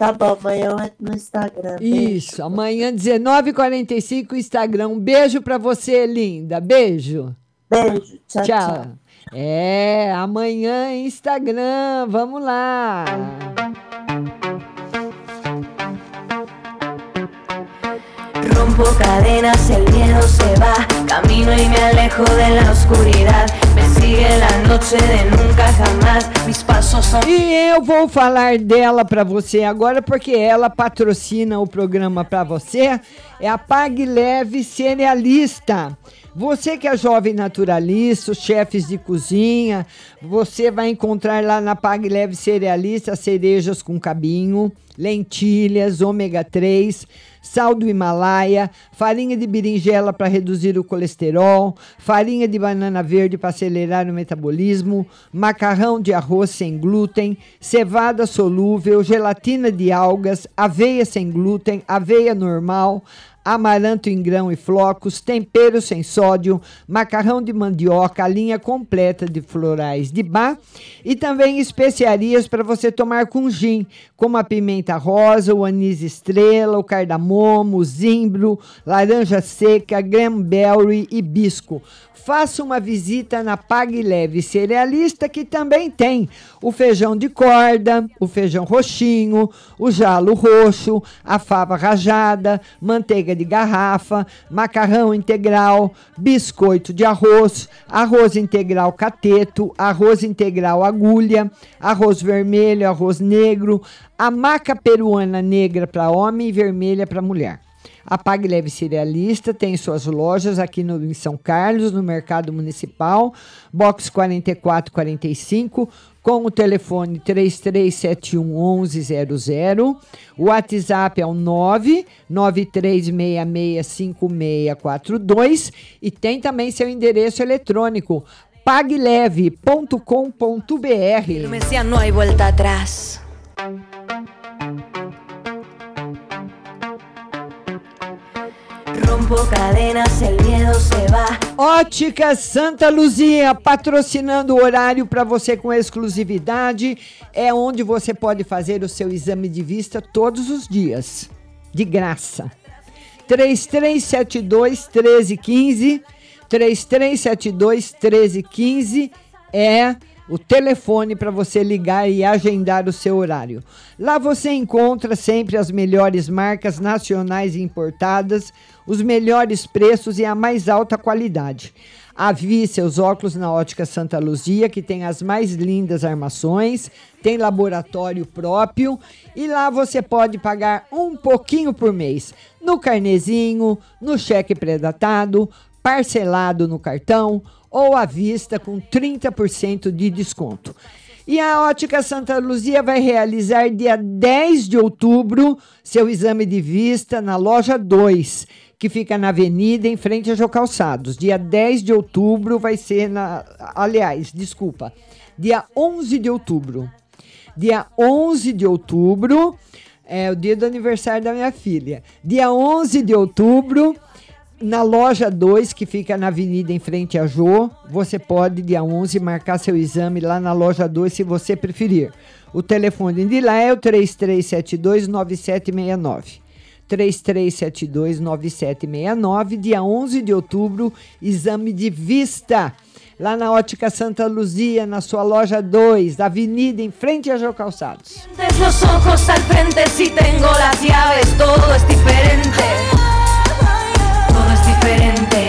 Tá bom, amanhã eu entro no Instagram. Isso, amanhã 19h45, Instagram. Um beijo para você, linda. Beijo. Beijo, tchau, tchau. É, amanhã Instagram, vamos lá. Rompo cadenas, el miedo se va. Camino y me alejo de la oscuridad. E eu vou falar dela para você agora porque ela patrocina o programa para você. É a Pague Leve Cerealista. Você que é jovem naturalista, chefes de cozinha, você vai encontrar lá na Pague Leve Cerealista cerejas com cabinho, lentilhas, ômega 3, sal do Himalaia, farinha de berinjela para reduzir o colesterol, farinha de banana verde para acelerar o metabolismo, macarrão de arroz sem glúten, cevada solúvel, gelatina de algas, aveia sem glúten, aveia normal, amaranto em grão e flocos, tempero sem sódio, macarrão de mandioca, linha completa de florais de bar e também especiarias para você tomar com gin, como a pimenta rosa, o anis estrela, o cardamomo, o zimbro, laranja seca, cranberry e hibisco. Faça uma visita na Pague Leve Cerealista, que também tem o feijão de corda, o feijão roxinho, o jalo roxo, a fava rajada, manteiga de garrafa, macarrão integral, biscoito de arroz, arroz integral cateto, arroz integral agulha, arroz vermelho, arroz negro, a maca peruana negra para homem e vermelha para mulher. A Pague Leve Cerealista tem suas lojas aqui no, em São Carlos, no Mercado Municipal, box 4445, com o telefone 3371 1100. O WhatsApp é o 993665642 e tem também seu endereço eletrônico pagleve.com.br. Me no hay vuelta atrás. Ótica Santa Luzia, patrocinando o horário para você com exclusividade. É onde você pode fazer o seu exame de vista todos os dias, de graça. 3372 1315. 3372 1315 é o telefone para você ligar e agendar o seu horário. Lá você encontra sempre as melhores marcas nacionais importadas, os melhores preços e a mais alta qualidade. Avie seus óculos na Ótica Santa Luzia, que tem as mais lindas armações, tem laboratório próprio e lá você pode pagar um pouquinho por mês no carnezinho, no cheque pré-datado, parcelado no cartão ou à vista com 30% de desconto. E a Ótica Santa Luzia vai realizar dia 10 de outubro seu exame de vista na loja 2, que fica na Avenida em frente a Jô Calçados. Dia 10 de outubro vai ser na, aliás, desculpa, dia 11 de outubro. Dia 11 de outubro é o dia do aniversário da minha filha. Dia 11 de outubro na loja 2, que fica na avenida em frente a Jô, você pode, dia 11, marcar seu exame lá na loja 2, se você preferir. O telefone de lá é o 3372-9769. 3372-9769, dia 11 de outubro, exame de vista. Lá na Ótica Santa Luzia, na sua loja 2, da avenida em frente a Jô Calçados. Los ojos frente si tengo las llaves, todo es diferente. Diferente.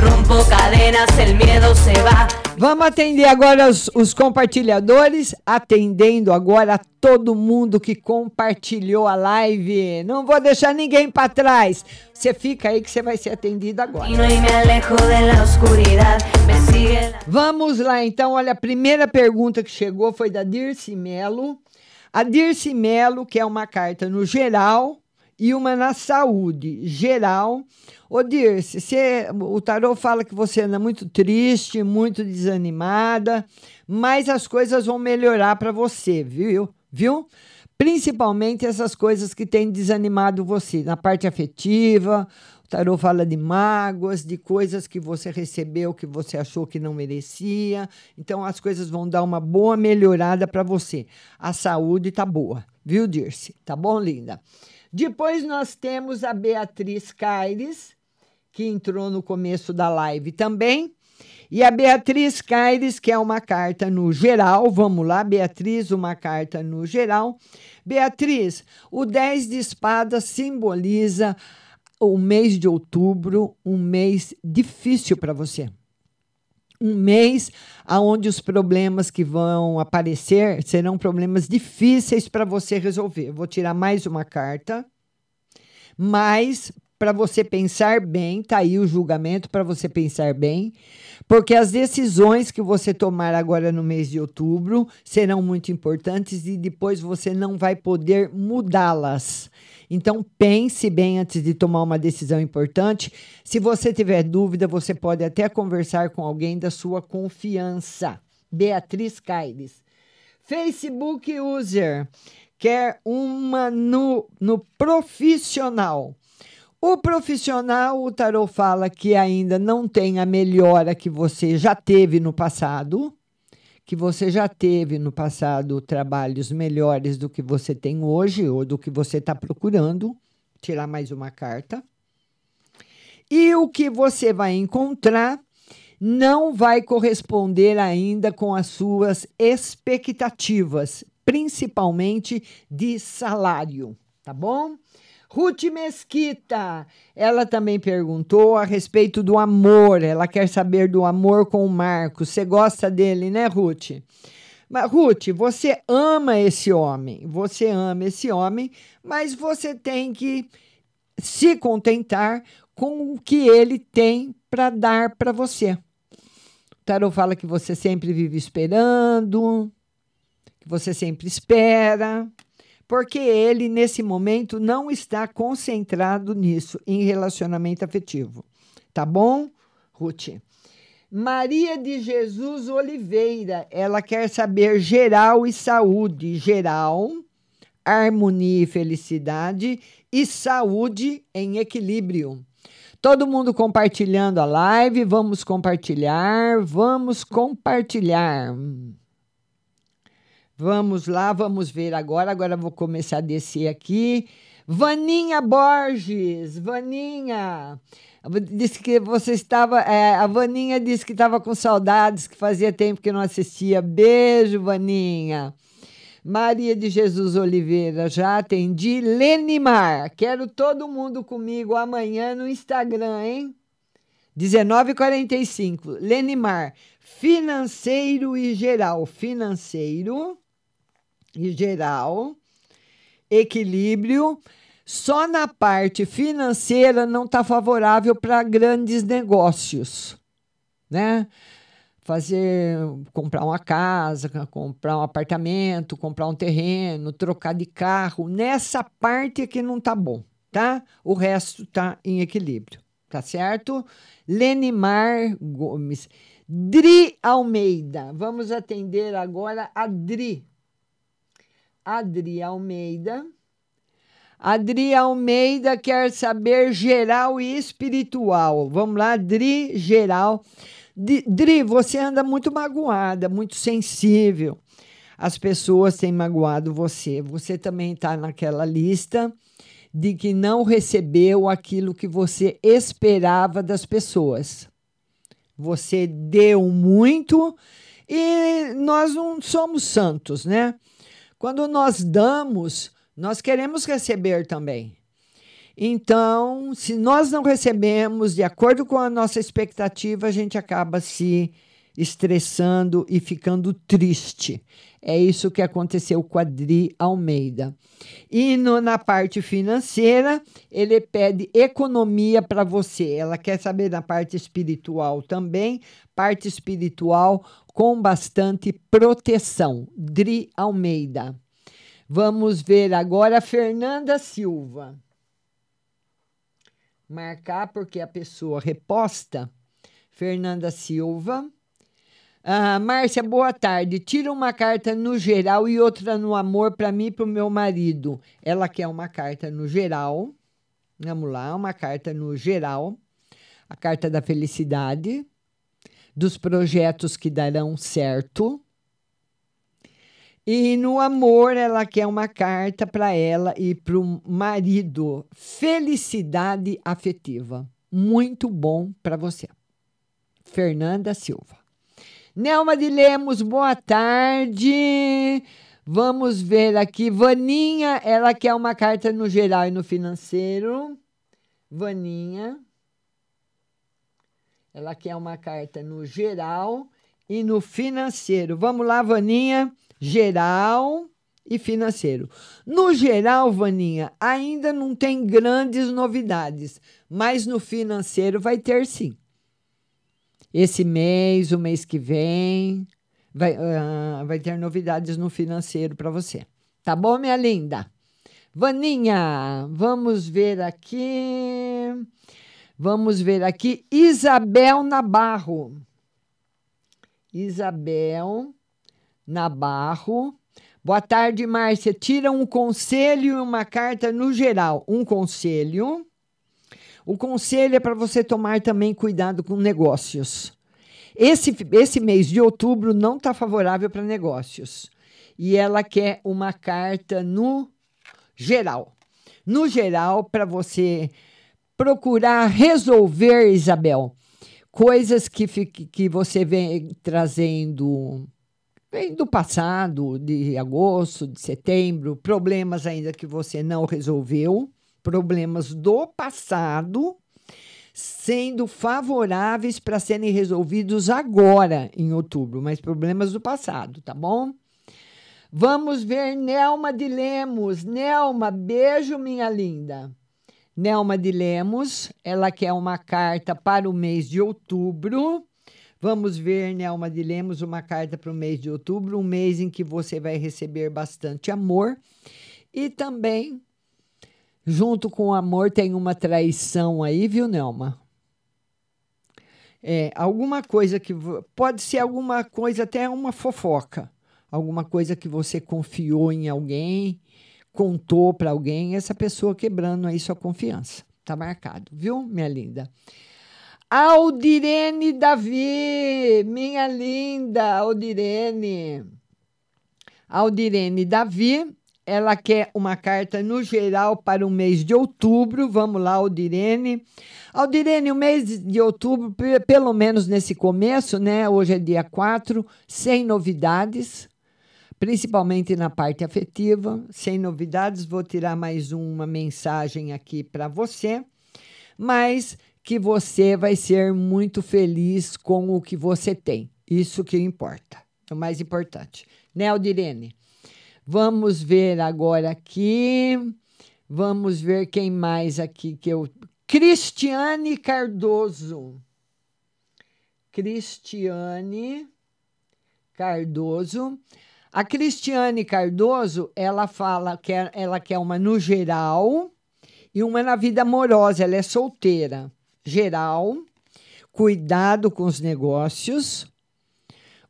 Rompo cadenas. el miedo se va. Vamos atender agora os, os compartilhadores, atendendo agora todo mundo que compartilhou a live. Não vou deixar ninguém para trás. Você fica aí que você vai ser atendido agora. Vamos lá, então. Olha, a primeira pergunta que chegou foi da Dirce Melo. A Dirce Melo, que é uma carta no geral e uma na saúde geral. Ô, Dirce, você, o tarô fala que você anda muito triste, muito desanimada, mas as coisas vão melhorar para você, viu? Viu? Principalmente essas coisas que têm desanimado você, na parte afetiva. O tarô fala de mágoas, de coisas que você recebeu que você achou que não merecia. Então as coisas vão dar uma boa melhorada para você. A saúde tá boa, viu, Dirce? Tá bom, linda? Depois nós temos a Beatriz Caires, que entrou no começo da live também. E a Beatriz Caires, que é uma carta no geral. Vamos lá, Beatriz, uma carta no geral. Beatriz, o 10 de espadas simboliza o mês de outubro, um mês difícil para você. Um mês onde os problemas que vão aparecer serão problemas difíceis para você resolver. Vou tirar mais uma carta. Mas para você pensar bem, tá aí o julgamento para você pensar bem, porque as decisões que você tomar agora no mês de outubro serão muito importantes e depois você não vai poder mudá-las. Então pense bem antes de tomar uma decisão importante. Se você tiver dúvida, você pode até conversar com alguém da sua confiança. Beatriz Caires. Facebook user quer uma no, no profissional. O profissional, o tarô fala que ainda não tem a melhora que você já teve no passado, que você já teve no passado trabalhos melhores do que você tem hoje ou do que você está procurando. Tirar mais uma carta. E o que você vai encontrar não vai corresponder ainda com as suas expectativas, principalmente de salário, tá bom? Ruth Mesquita, ela também perguntou a respeito do amor. Ela quer saber do amor com o Marcos. Você gosta dele, né, Ruth? Mas, Ruth, você ama esse homem, você ama esse homem, mas você tem que se contentar com o que ele tem para dar para você. O Tarot fala que você sempre vive esperando, que você sempre espera, porque ele, nesse momento, não está concentrado nisso, em relacionamento afetivo. Tá bom, Ruth? Maria de Jesus Oliveira, ela quer saber geral e saúde. Geral, harmonia e felicidade, e saúde em equilíbrio. Todo mundo compartilhando a live, vamos compartilhar, vamos compartilhar. Vamos lá, vamos ver agora. Agora vou começar a descer aqui. Vaninha Borges, Vaninha. Disse que você estava. É, a Vaninha disse que estava com saudades, que fazia tempo que não assistia. Beijo, Vaninha. Maria de Jesus Oliveira, já atendi. Lenimar, quero todo mundo comigo amanhã no Instagram, hein? 19h45. Lenimar, financeiro e geral. Financeiro e geral, equilíbrio. Só na parte financeira não está favorável para grandes negócios, né? Fazer, comprar uma casa, comprar um apartamento, comprar um terreno, trocar de carro. Nessa parte é que não tá bom, tá? O resto tá em equilíbrio, tá certo? Lenimar Gomes. Dri Almeida. Vamos atender agora a Dri. Adri Almeida. Adri Almeida quer saber geral e espiritual. Vamos lá, Dri, geral. Dri, você anda muito magoada, muito sensível. As pessoas têm magoado você. Você também está naquela lista de que não recebeu aquilo que você esperava das pessoas. Você deu muito e nós não somos santos, né? Quando nós damos, nós queremos receber também. Então, se nós não recebemos de acordo com a nossa expectativa, a gente acaba se estressando e ficando triste. É isso que aconteceu com a Dri Almeida. E no- na parte financeira, ele pede economia para você. Ela quer saber na parte espiritual também, parte espiritual com bastante proteção. Dri Almeida. Vamos ver agora Fernanda Silva. Marcar porque a pessoa reposta. Fernanda Silva. Ah, Márcia, boa tarde. Tira uma carta no geral e outra no amor para mim e para o meu marido. Ela quer uma carta no geral. Vamos lá, uma carta no geral. A carta da felicidade, dos projetos que darão certo. E no amor, ela quer uma carta para ela e para o marido. Felicidade afetiva. Muito bom para você. Fernanda Silva. Nelma de Lemos, boa tarde. Vamos ver aqui. Vaninha, ela quer uma carta no geral e no financeiro. Vaninha. Ela quer uma carta no geral e no financeiro. Vamos lá, Vaninha. Geral e financeiro. No geral, Vaninha, ainda não tem grandes novidades, mas no financeiro vai ter sim. Esse mês, o mês que vem, vai, ah, vai ter novidades no financeiro para você. Tá bom, minha linda? Vaninha, vamos ver aqui. Vamos ver aqui. Isabel Nabarro. Isabel Nabarro. Boa tarde, Márcia. Tira um conselho e uma carta no geral. Um conselho. O conselho é para você tomar também cuidado com negócios. Esse, esse mês de outubro não está favorável para negócios. E ela quer uma carta no geral. No geral, para você procurar resolver, Isabel, coisas que, que você vem trazendo vem do passado, de agosto, de setembro, problemas ainda que você não resolveu, problemas do passado, sendo favoráveis para serem resolvidos agora, em outubro, mas problemas do passado, tá bom? Vamos ver Nelma de Lemos. Nelma, beijo, minha linda. Nelma de Lemos, ela quer uma carta para o mês de outubro. Vamos ver, Nelma de Lemos, uma carta para o mês de outubro, um mês em que você vai receber bastante amor. E também, junto com o amor, tem uma traição aí, viu, Nelma? É, alguma coisa que. Pode ser alguma coisa, até uma fofoca. Alguma coisa que você confiou em alguém, contou para alguém, essa pessoa quebrando aí sua confiança. Tá marcado, viu, minha linda? Aldirene Davi, minha linda Aldirene. Aldirene Davi, ela quer uma carta no geral para o mês de outubro. Vamos lá, Aldirene. Aldirene, o mês de outubro, pe- pelo menos nesse começo, né? Hoje é dia 4, sem novidades, principalmente na parte afetiva. Sem novidades, vou tirar mais uma mensagem aqui para você, mas que você vai ser muito feliz com o que você tem. Isso que importa, é o mais importante. Né, Aldirene? Vamos ver agora aqui. Vamos ver quem mais aqui que eu. Cristiane Cardoso. Cristiane Cardoso. A Cristiane Cardoso, ela fala que é- ela quer uma no geral e uma na vida amorosa. Ela é solteira. Geral, cuidado com os negócios.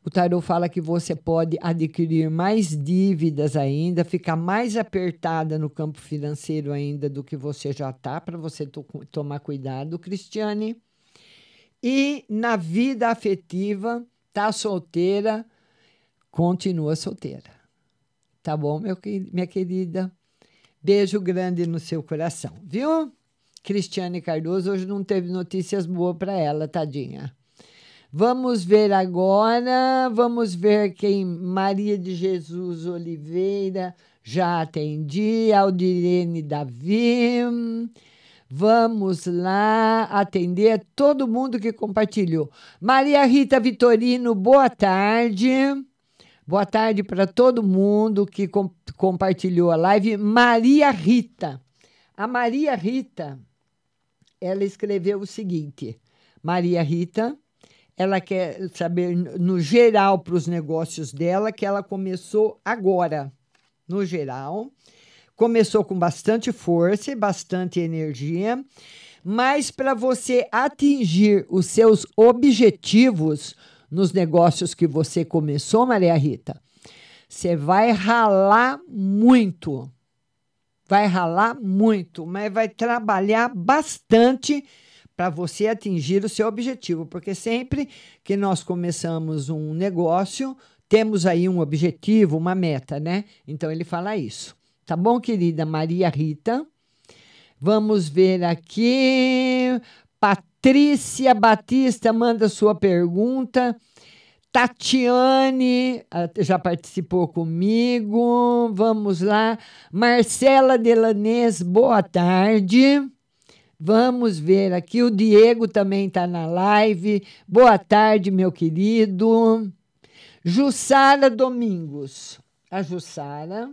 O tarot fala que você pode adquirir mais dívidas ainda, ficar mais apertada no campo financeiro ainda do que você já está, para você to- tomar cuidado, Cristiane. E na vida afetiva, tá solteira, continua solteira. Tá bom, meu, minha querida? Beijo grande no seu coração, viu? Cristiane Cardoso hoje não teve notícias boas para ela, tadinha. Vamos ver agora, vamos ver quem Maria de Jesus Oliveira já atendi, Aldirene Davi. Vamos lá atender todo mundo que compartilhou. Maria Rita Vitorino, boa tarde. Boa tarde para todo mundo que com- compartilhou a live. Maria Rita. A Maria Rita, ela escreveu o seguinte: Maria Rita, ela quer saber no geral para os negócios dela que ela começou agora, no geral. Começou com bastante força e bastante energia, mas para você atingir os seus objetivos nos negócios que você começou, Maria Rita, você vai ralar muito. Vai ralar muito, mas vai trabalhar bastante para você atingir o seu objetivo, porque sempre que nós começamos um negócio, temos aí um objetivo, uma meta, né? Então ele fala isso. Tá bom, querida Maria Rita? Vamos ver aqui. Patrícia Batista manda sua pergunta. Tatiane ah, já participou comigo. Vamos lá. Marcela Delanês, boa tarde. Vamos ver aqui. O Diego também está na live. Boa tarde, meu querido. Jussara Domingos. A Jussara.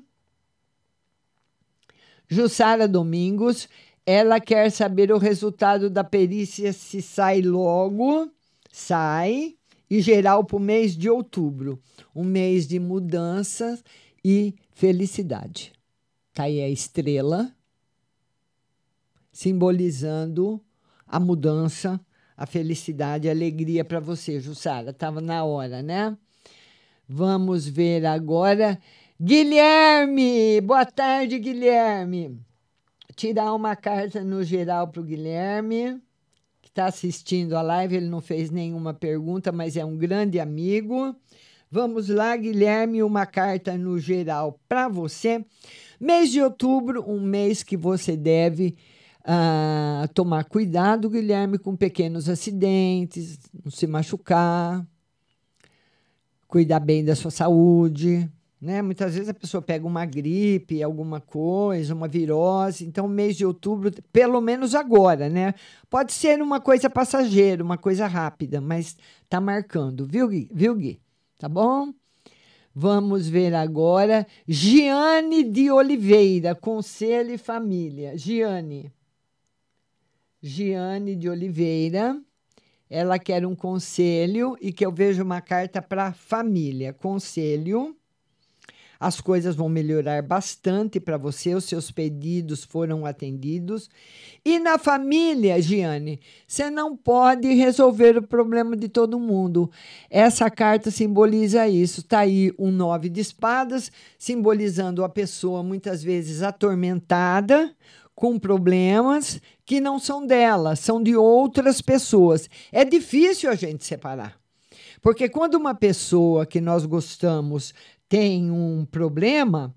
Jussara Domingos, ela quer saber o resultado da perícia se sai logo, sai, e geral para o mês de outubro, um mês de mudanças e felicidade. Tá aí a estrela, simbolizando a mudança, a felicidade, a alegria para você, Jussara. Estava na hora, né? Vamos ver agora. Guilherme! Boa tarde, Guilherme. Tirar uma carta no geral para o Guilherme, que está assistindo a live. Ele não fez nenhuma pergunta, mas é um grande amigo. Vamos lá, Guilherme, uma carta no geral para você. Mês de outubro, um mês que você deve ah, tomar cuidado, Guilherme, com pequenos acidentes, não se machucar, cuidar bem da sua saúde. Né? Muitas vezes a pessoa pega uma gripe, alguma coisa, uma virose. Então, mês de outubro, pelo menos agora, né? Pode ser uma coisa passageira, uma coisa rápida, mas tá marcando, viu, Gui? Viu, Gui? Tá bom? Vamos ver agora. Giane de Oliveira, Conselho e Família. Giane. Giane de Oliveira. Ela quer um conselho e que eu veja uma carta para família. Conselho. As coisas vão melhorar bastante para você, os seus pedidos foram atendidos. E na família, Giane, você não pode resolver o problema de todo mundo. Essa carta simboliza isso. Está aí um nove de espadas, simbolizando a pessoa muitas vezes atormentada, com problemas que não são dela, são de outras pessoas. É difícil a gente separar. Porque quando uma pessoa que nós gostamos tem um problema,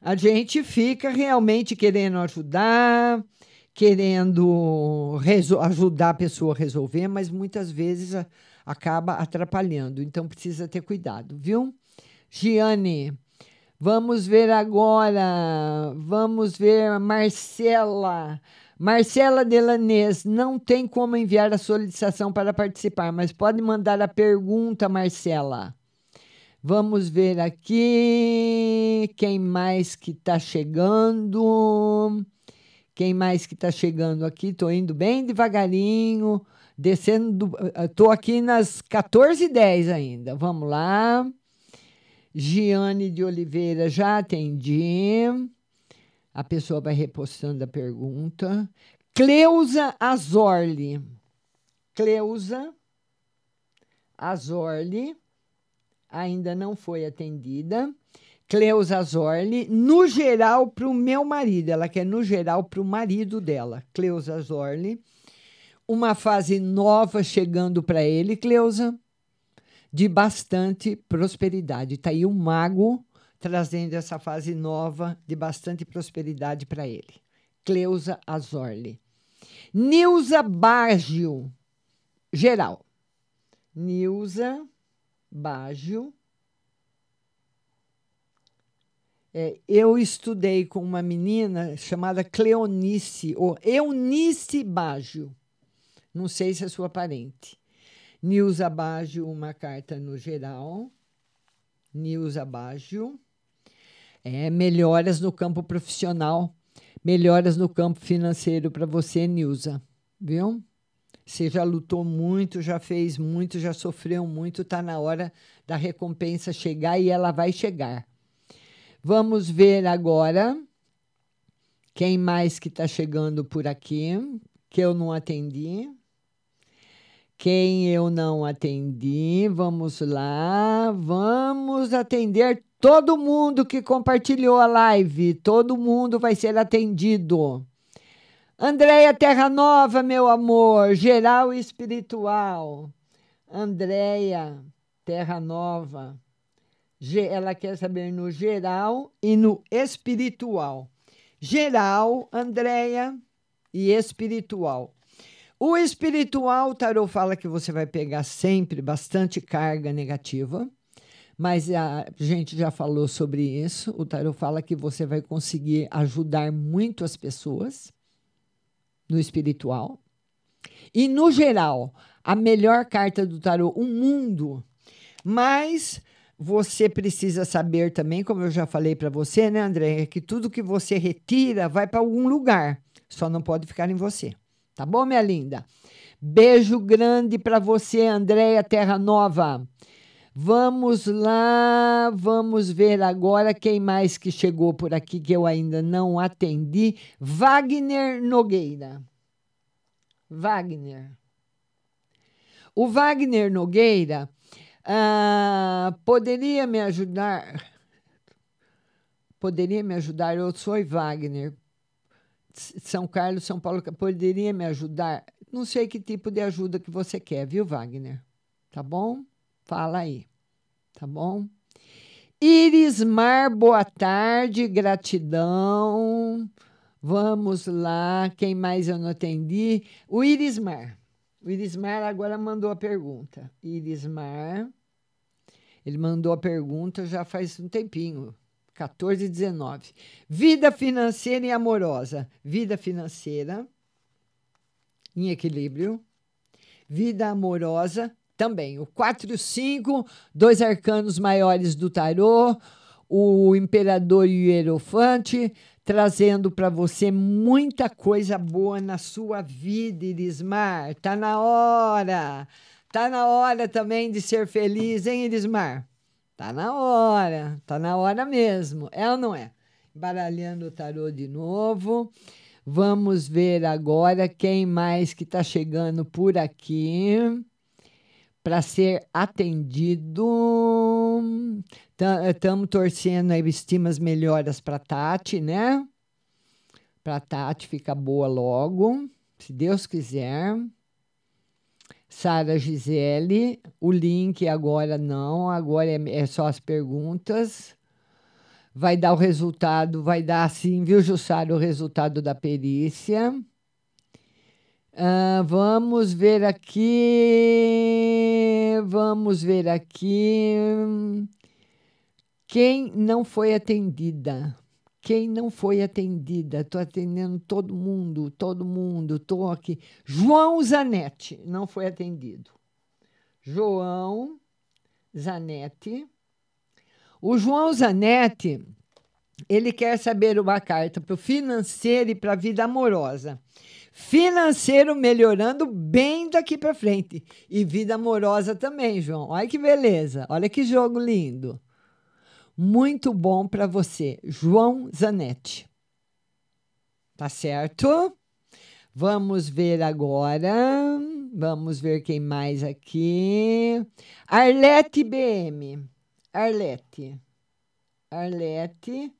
a gente fica realmente querendo ajudar, querendo ajudar a pessoa a resolver, mas muitas vezes acaba atrapalhando. Então precisa ter cuidado, viu? Giane, vamos ver agora. Vamos ver Marcela. Marcela Delanês, não tem como enviar a solicitação para participar, mas pode mandar a pergunta, Marcela. Vamos ver aqui quem mais que está chegando. Quem mais que está chegando aqui? Estou indo bem devagarinho, descendo. Estou aqui nas 14h10 ainda. Vamos lá. Giane de Oliveira, já atendi. A pessoa vai repostando a pergunta. Cleusa Azorli. Cleusa Azorli ainda não foi atendida. Cleusa Zorli, no geral para o meu marido, ela quer no geral para o marido dela, Cleusa Zorli. Uma fase nova chegando para ele, Cleusa, de bastante prosperidade. Está aí o um mago trazendo essa fase nova de bastante prosperidade para ele. Cleusa Azorli. Nilza Baggio, geral. Nilza Baggio. É, eu estudei com uma menina chamada Cleonice, ou Eunice Baggio. Não sei se é sua parente. Nilza Baggio, uma carta no geral. Nilza Baggio. É, melhoras no campo profissional, melhoras no campo financeiro para você, Nilza. Viu? Você já lutou muito, já fez muito, já sofreu muito, está na hora da recompensa chegar e ela vai chegar. Vamos ver agora quem mais que está chegando por aqui, que eu não atendi. Quem eu não atendi, vamos lá, vamos atender todo mundo que compartilhou a live, todo mundo vai ser atendido. Andréia Terra Nova, meu amor, geral e espiritual. Andréia Terra Nova, ela quer saber no geral e no espiritual. Geral, Andréia, e espiritual. O espiritual, o tarô fala que você vai pegar sempre bastante carga negativa, mas a gente já falou sobre isso. O tarô fala que você vai conseguir ajudar muito as pessoas no espiritual. E no geral, a melhor carta do tarô, o mundo. Mas você precisa saber também, como eu já falei para você, né, André, que tudo que você retira vai para algum lugar, só não pode ficar em você. Tá bom, minha linda? Beijo grande para você, Andréia Terra Nova. Vamos lá, vamos ver agora quem mais que chegou por aqui que eu ainda não atendi. Wagner Nogueira. Wagner. O Wagner Nogueira ah, poderia me ajudar? Poderia me ajudar? Eu sou Wagner. São Carlos, São Paulo, poderia me ajudar? Não sei que tipo de ajuda que você quer, viu, Wagner? Tá bom? Fala aí. Tá bom? Irismar, boa tarde, gratidão. Vamos lá, quem mais eu não atendi? O Irismar. O Irismar agora mandou a pergunta. Irismar, ele mandou a pergunta já faz um tempinho. 14 e 19. Vida financeira e amorosa. Vida financeira em equilíbrio. Vida amorosa também. O 4 e o 5, dois arcanos maiores do tarô, o imperador e o hierofante, trazendo para você muita coisa boa na sua vida, Irismar. Tá na hora. Tá na hora também de ser feliz, hein, Irismar? Tá na hora, tá na hora mesmo. É ou não é? Baralhando o tarô de novo. Vamos ver agora quem mais que está chegando por aqui para ser atendido. Estamos torcendo aí estimas melhoras para Tati, né? Para Tati ficar boa logo, se Deus quiser. Sara Gisele, o link agora não, agora é, é só as perguntas. Vai dar o resultado, vai dar sim, viu, Jussara, o resultado da perícia. Ah, vamos ver aqui. Vamos ver aqui. Quem não foi atendida? Quem não foi atendida? Estou atendendo todo mundo, todo mundo. Estou aqui. João Zanetti não foi atendido. João Zanetti. O João Zanetti, ele quer saber uma carta para o financeiro e para a vida amorosa. Financeiro melhorando bem daqui para frente. E vida amorosa também, João. Olha que beleza. Olha que jogo lindo. Muito bom para você, João Zanetti. Tá certo? Vamos ver agora. Vamos ver quem mais aqui. Arlete BM. Arlete. Arlete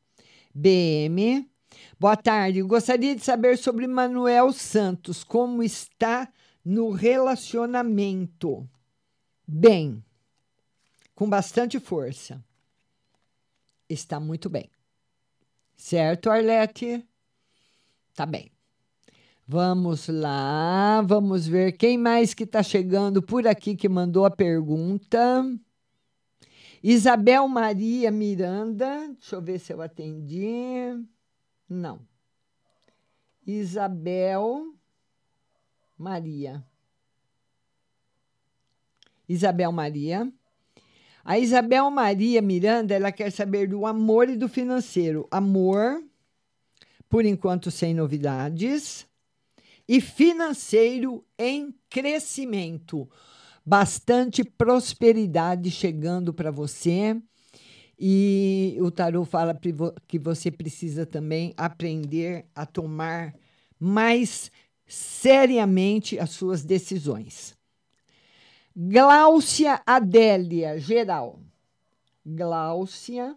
BM. Boa tarde. Gostaria de saber sobre Manuel Santos, como está no relacionamento. Bem, com bastante força. Está muito bem. Certo, Arlete? Tá bem. Vamos lá, vamos ver quem mais que está chegando por aqui que mandou a pergunta. Isabel Maria Miranda, deixa eu ver se eu atendi. Não. Isabel Maria. Isabel Maria. A Isabel Maria Miranda, ela quer saber do amor e do financeiro. Amor, por enquanto sem novidades, e financeiro em crescimento. Bastante prosperidade chegando para você. E o tarô fala que você precisa também aprender a tomar mais seriamente as suas decisões. Gláucia Adélia, geral. Gláucia.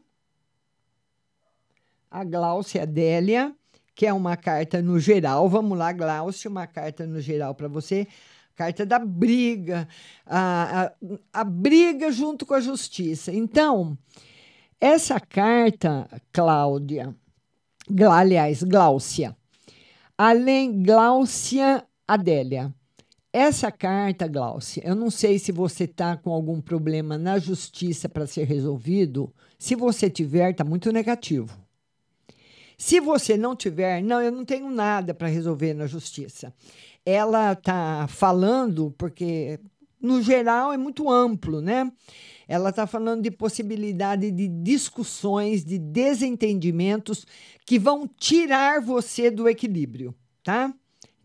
A Gláucia Adélia, que é uma carta no geral. Vamos lá, Gláucia, uma carta no geral para você. Carta da briga, a, a, a briga junto com a justiça. Então, essa carta, Cláudia, aliás, Gláucia, além Gláucia Adélia. Essa carta, Gláucia, eu não sei se você está com algum problema na justiça para ser resolvido. Se você tiver, está muito negativo. Se você não tiver, não, eu não tenho nada para resolver na justiça. Ela está falando, porque no geral é muito amplo, né? Ela está falando de possibilidade de discussões, de desentendimentos que vão tirar você do equilíbrio, tá?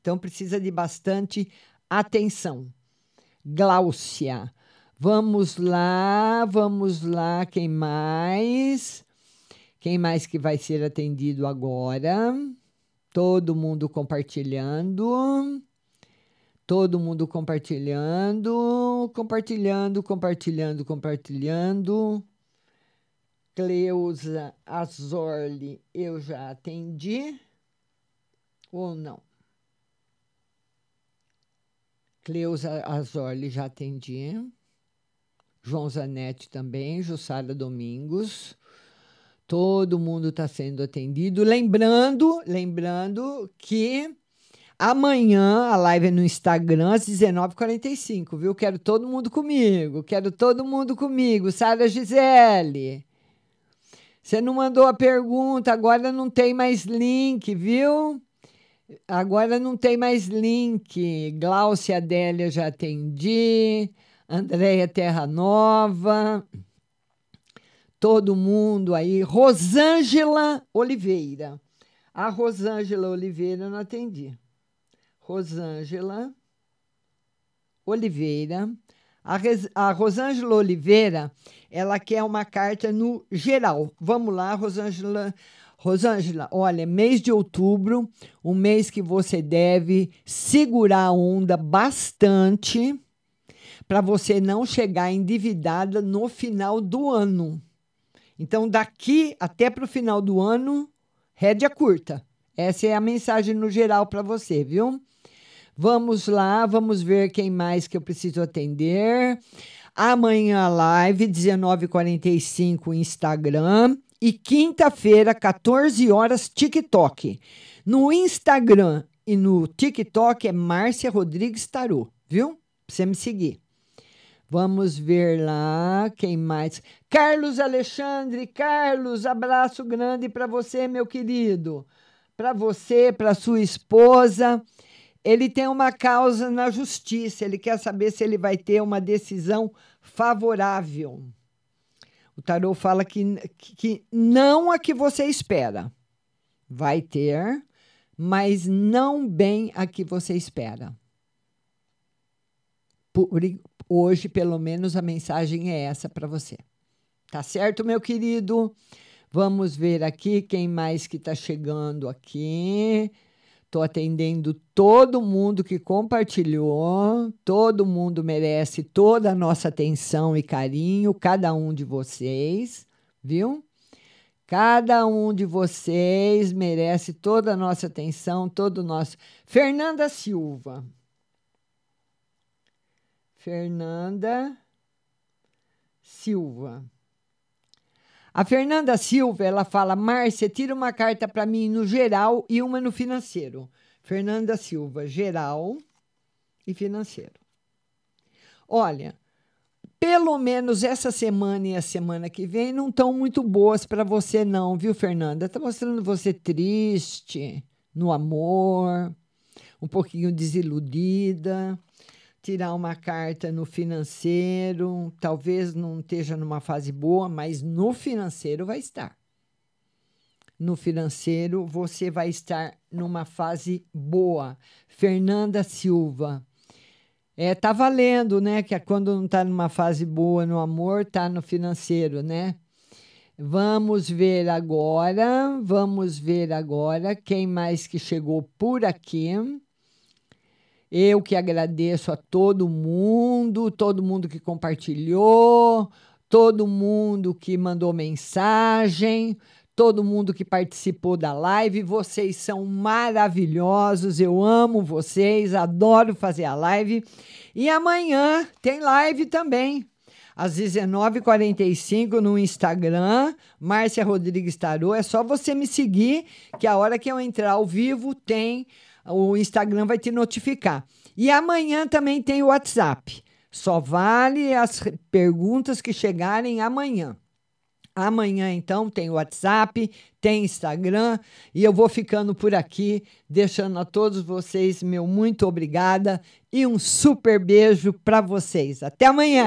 Então precisa de bastante atenção. Gláucia. Vamos lá, vamos lá, quem mais? Quem mais que vai ser atendido agora? Todo mundo compartilhando. Todo mundo compartilhando, compartilhando, compartilhando, compartilhando. Cleusa Azorli, eu já atendi ou não? Cleusa Azorli, já atendi. João Zanetti também, Jussara Domingos. Todo mundo está sendo atendido. Lembrando, lembrando que amanhã a live é no Instagram às 19h45, viu? Quero todo mundo comigo. Quero todo mundo comigo. Sara Gisele. Você não mandou a pergunta, agora não tem mais link, viu? Agora não tem mais link. Gláucia Adélia já atendi. Andréia Terra Nova. Todo mundo aí. Rosângela Oliveira. A Rosângela Oliveira eu não atendi. Rosângela Oliveira. A, Res- a Rosângela Oliveira, ela quer uma carta no geral. Vamos lá, Rosângela. Rosângela, olha, mês de outubro, um mês que você deve segurar a onda bastante para você não chegar endividada no final do ano. Então, daqui até para o final do ano, rédea curta. Essa é a mensagem no geral para você, viu? Vamos lá, vamos ver quem mais que eu preciso atender. Amanhã live, 19h45, Instagram. E quinta-feira, 14 horas, TikTok. No Instagram e no TikTok é Márcia Rodrigues Tarô, viu? Você me seguir. Vamos ver lá quem mais. Carlos Alexandre, Carlos, abraço grande para você, meu querido. Para você, para sua esposa. Ele tem uma causa na justiça, ele quer saber se ele vai ter uma decisão favorável. O tarô fala que, que não a que você espera. Vai ter, mas não bem a que você espera. Por, hoje, pelo menos, a mensagem é essa para você. Tá certo, meu querido? Vamos ver aqui quem mais que está chegando aqui. Estou atendendo todo mundo que compartilhou. Todo mundo merece toda a nossa atenção e carinho, cada um de vocês, viu? Cada um de vocês merece toda a nossa atenção, todo o nosso. Fernanda Silva. Fernanda Silva. A Fernanda Silva, ela fala: Márcia, tira uma carta para mim no geral e uma no financeiro. Fernanda Silva, geral e financeiro. Olha, pelo menos essa semana e a semana que vem não estão muito boas para você não, viu, Fernanda? Está mostrando você triste no amor, um pouquinho desiludida. Tirar uma carta no financeiro, talvez não esteja numa fase boa, mas no financeiro vai estar. No financeiro você vai estar numa fase boa. Fernanda Silva. É, tá valendo, né? Que é quando não tá numa fase boa no amor, tá no financeiro, né? Vamos ver agora, vamos ver agora quem mais que chegou por aqui. Eu que agradeço a todo mundo, todo mundo que compartilhou, todo mundo que mandou mensagem, todo mundo que participou da live. Vocês são maravilhosos, eu amo vocês, adoro fazer a live. E amanhã tem live também. Às 19h45 no Instagram, Márcia Rodrigues Tarô. É só você me seguir, que a hora que eu entrar ao vivo tem o Instagram vai te notificar. E amanhã também tem o WhatsApp. Só vale as perguntas que chegarem amanhã. Amanhã, então, tem WhatsApp, tem Instagram e eu vou ficando por aqui, deixando a todos vocês meu muito obrigada e um super beijo para vocês. Até amanhã!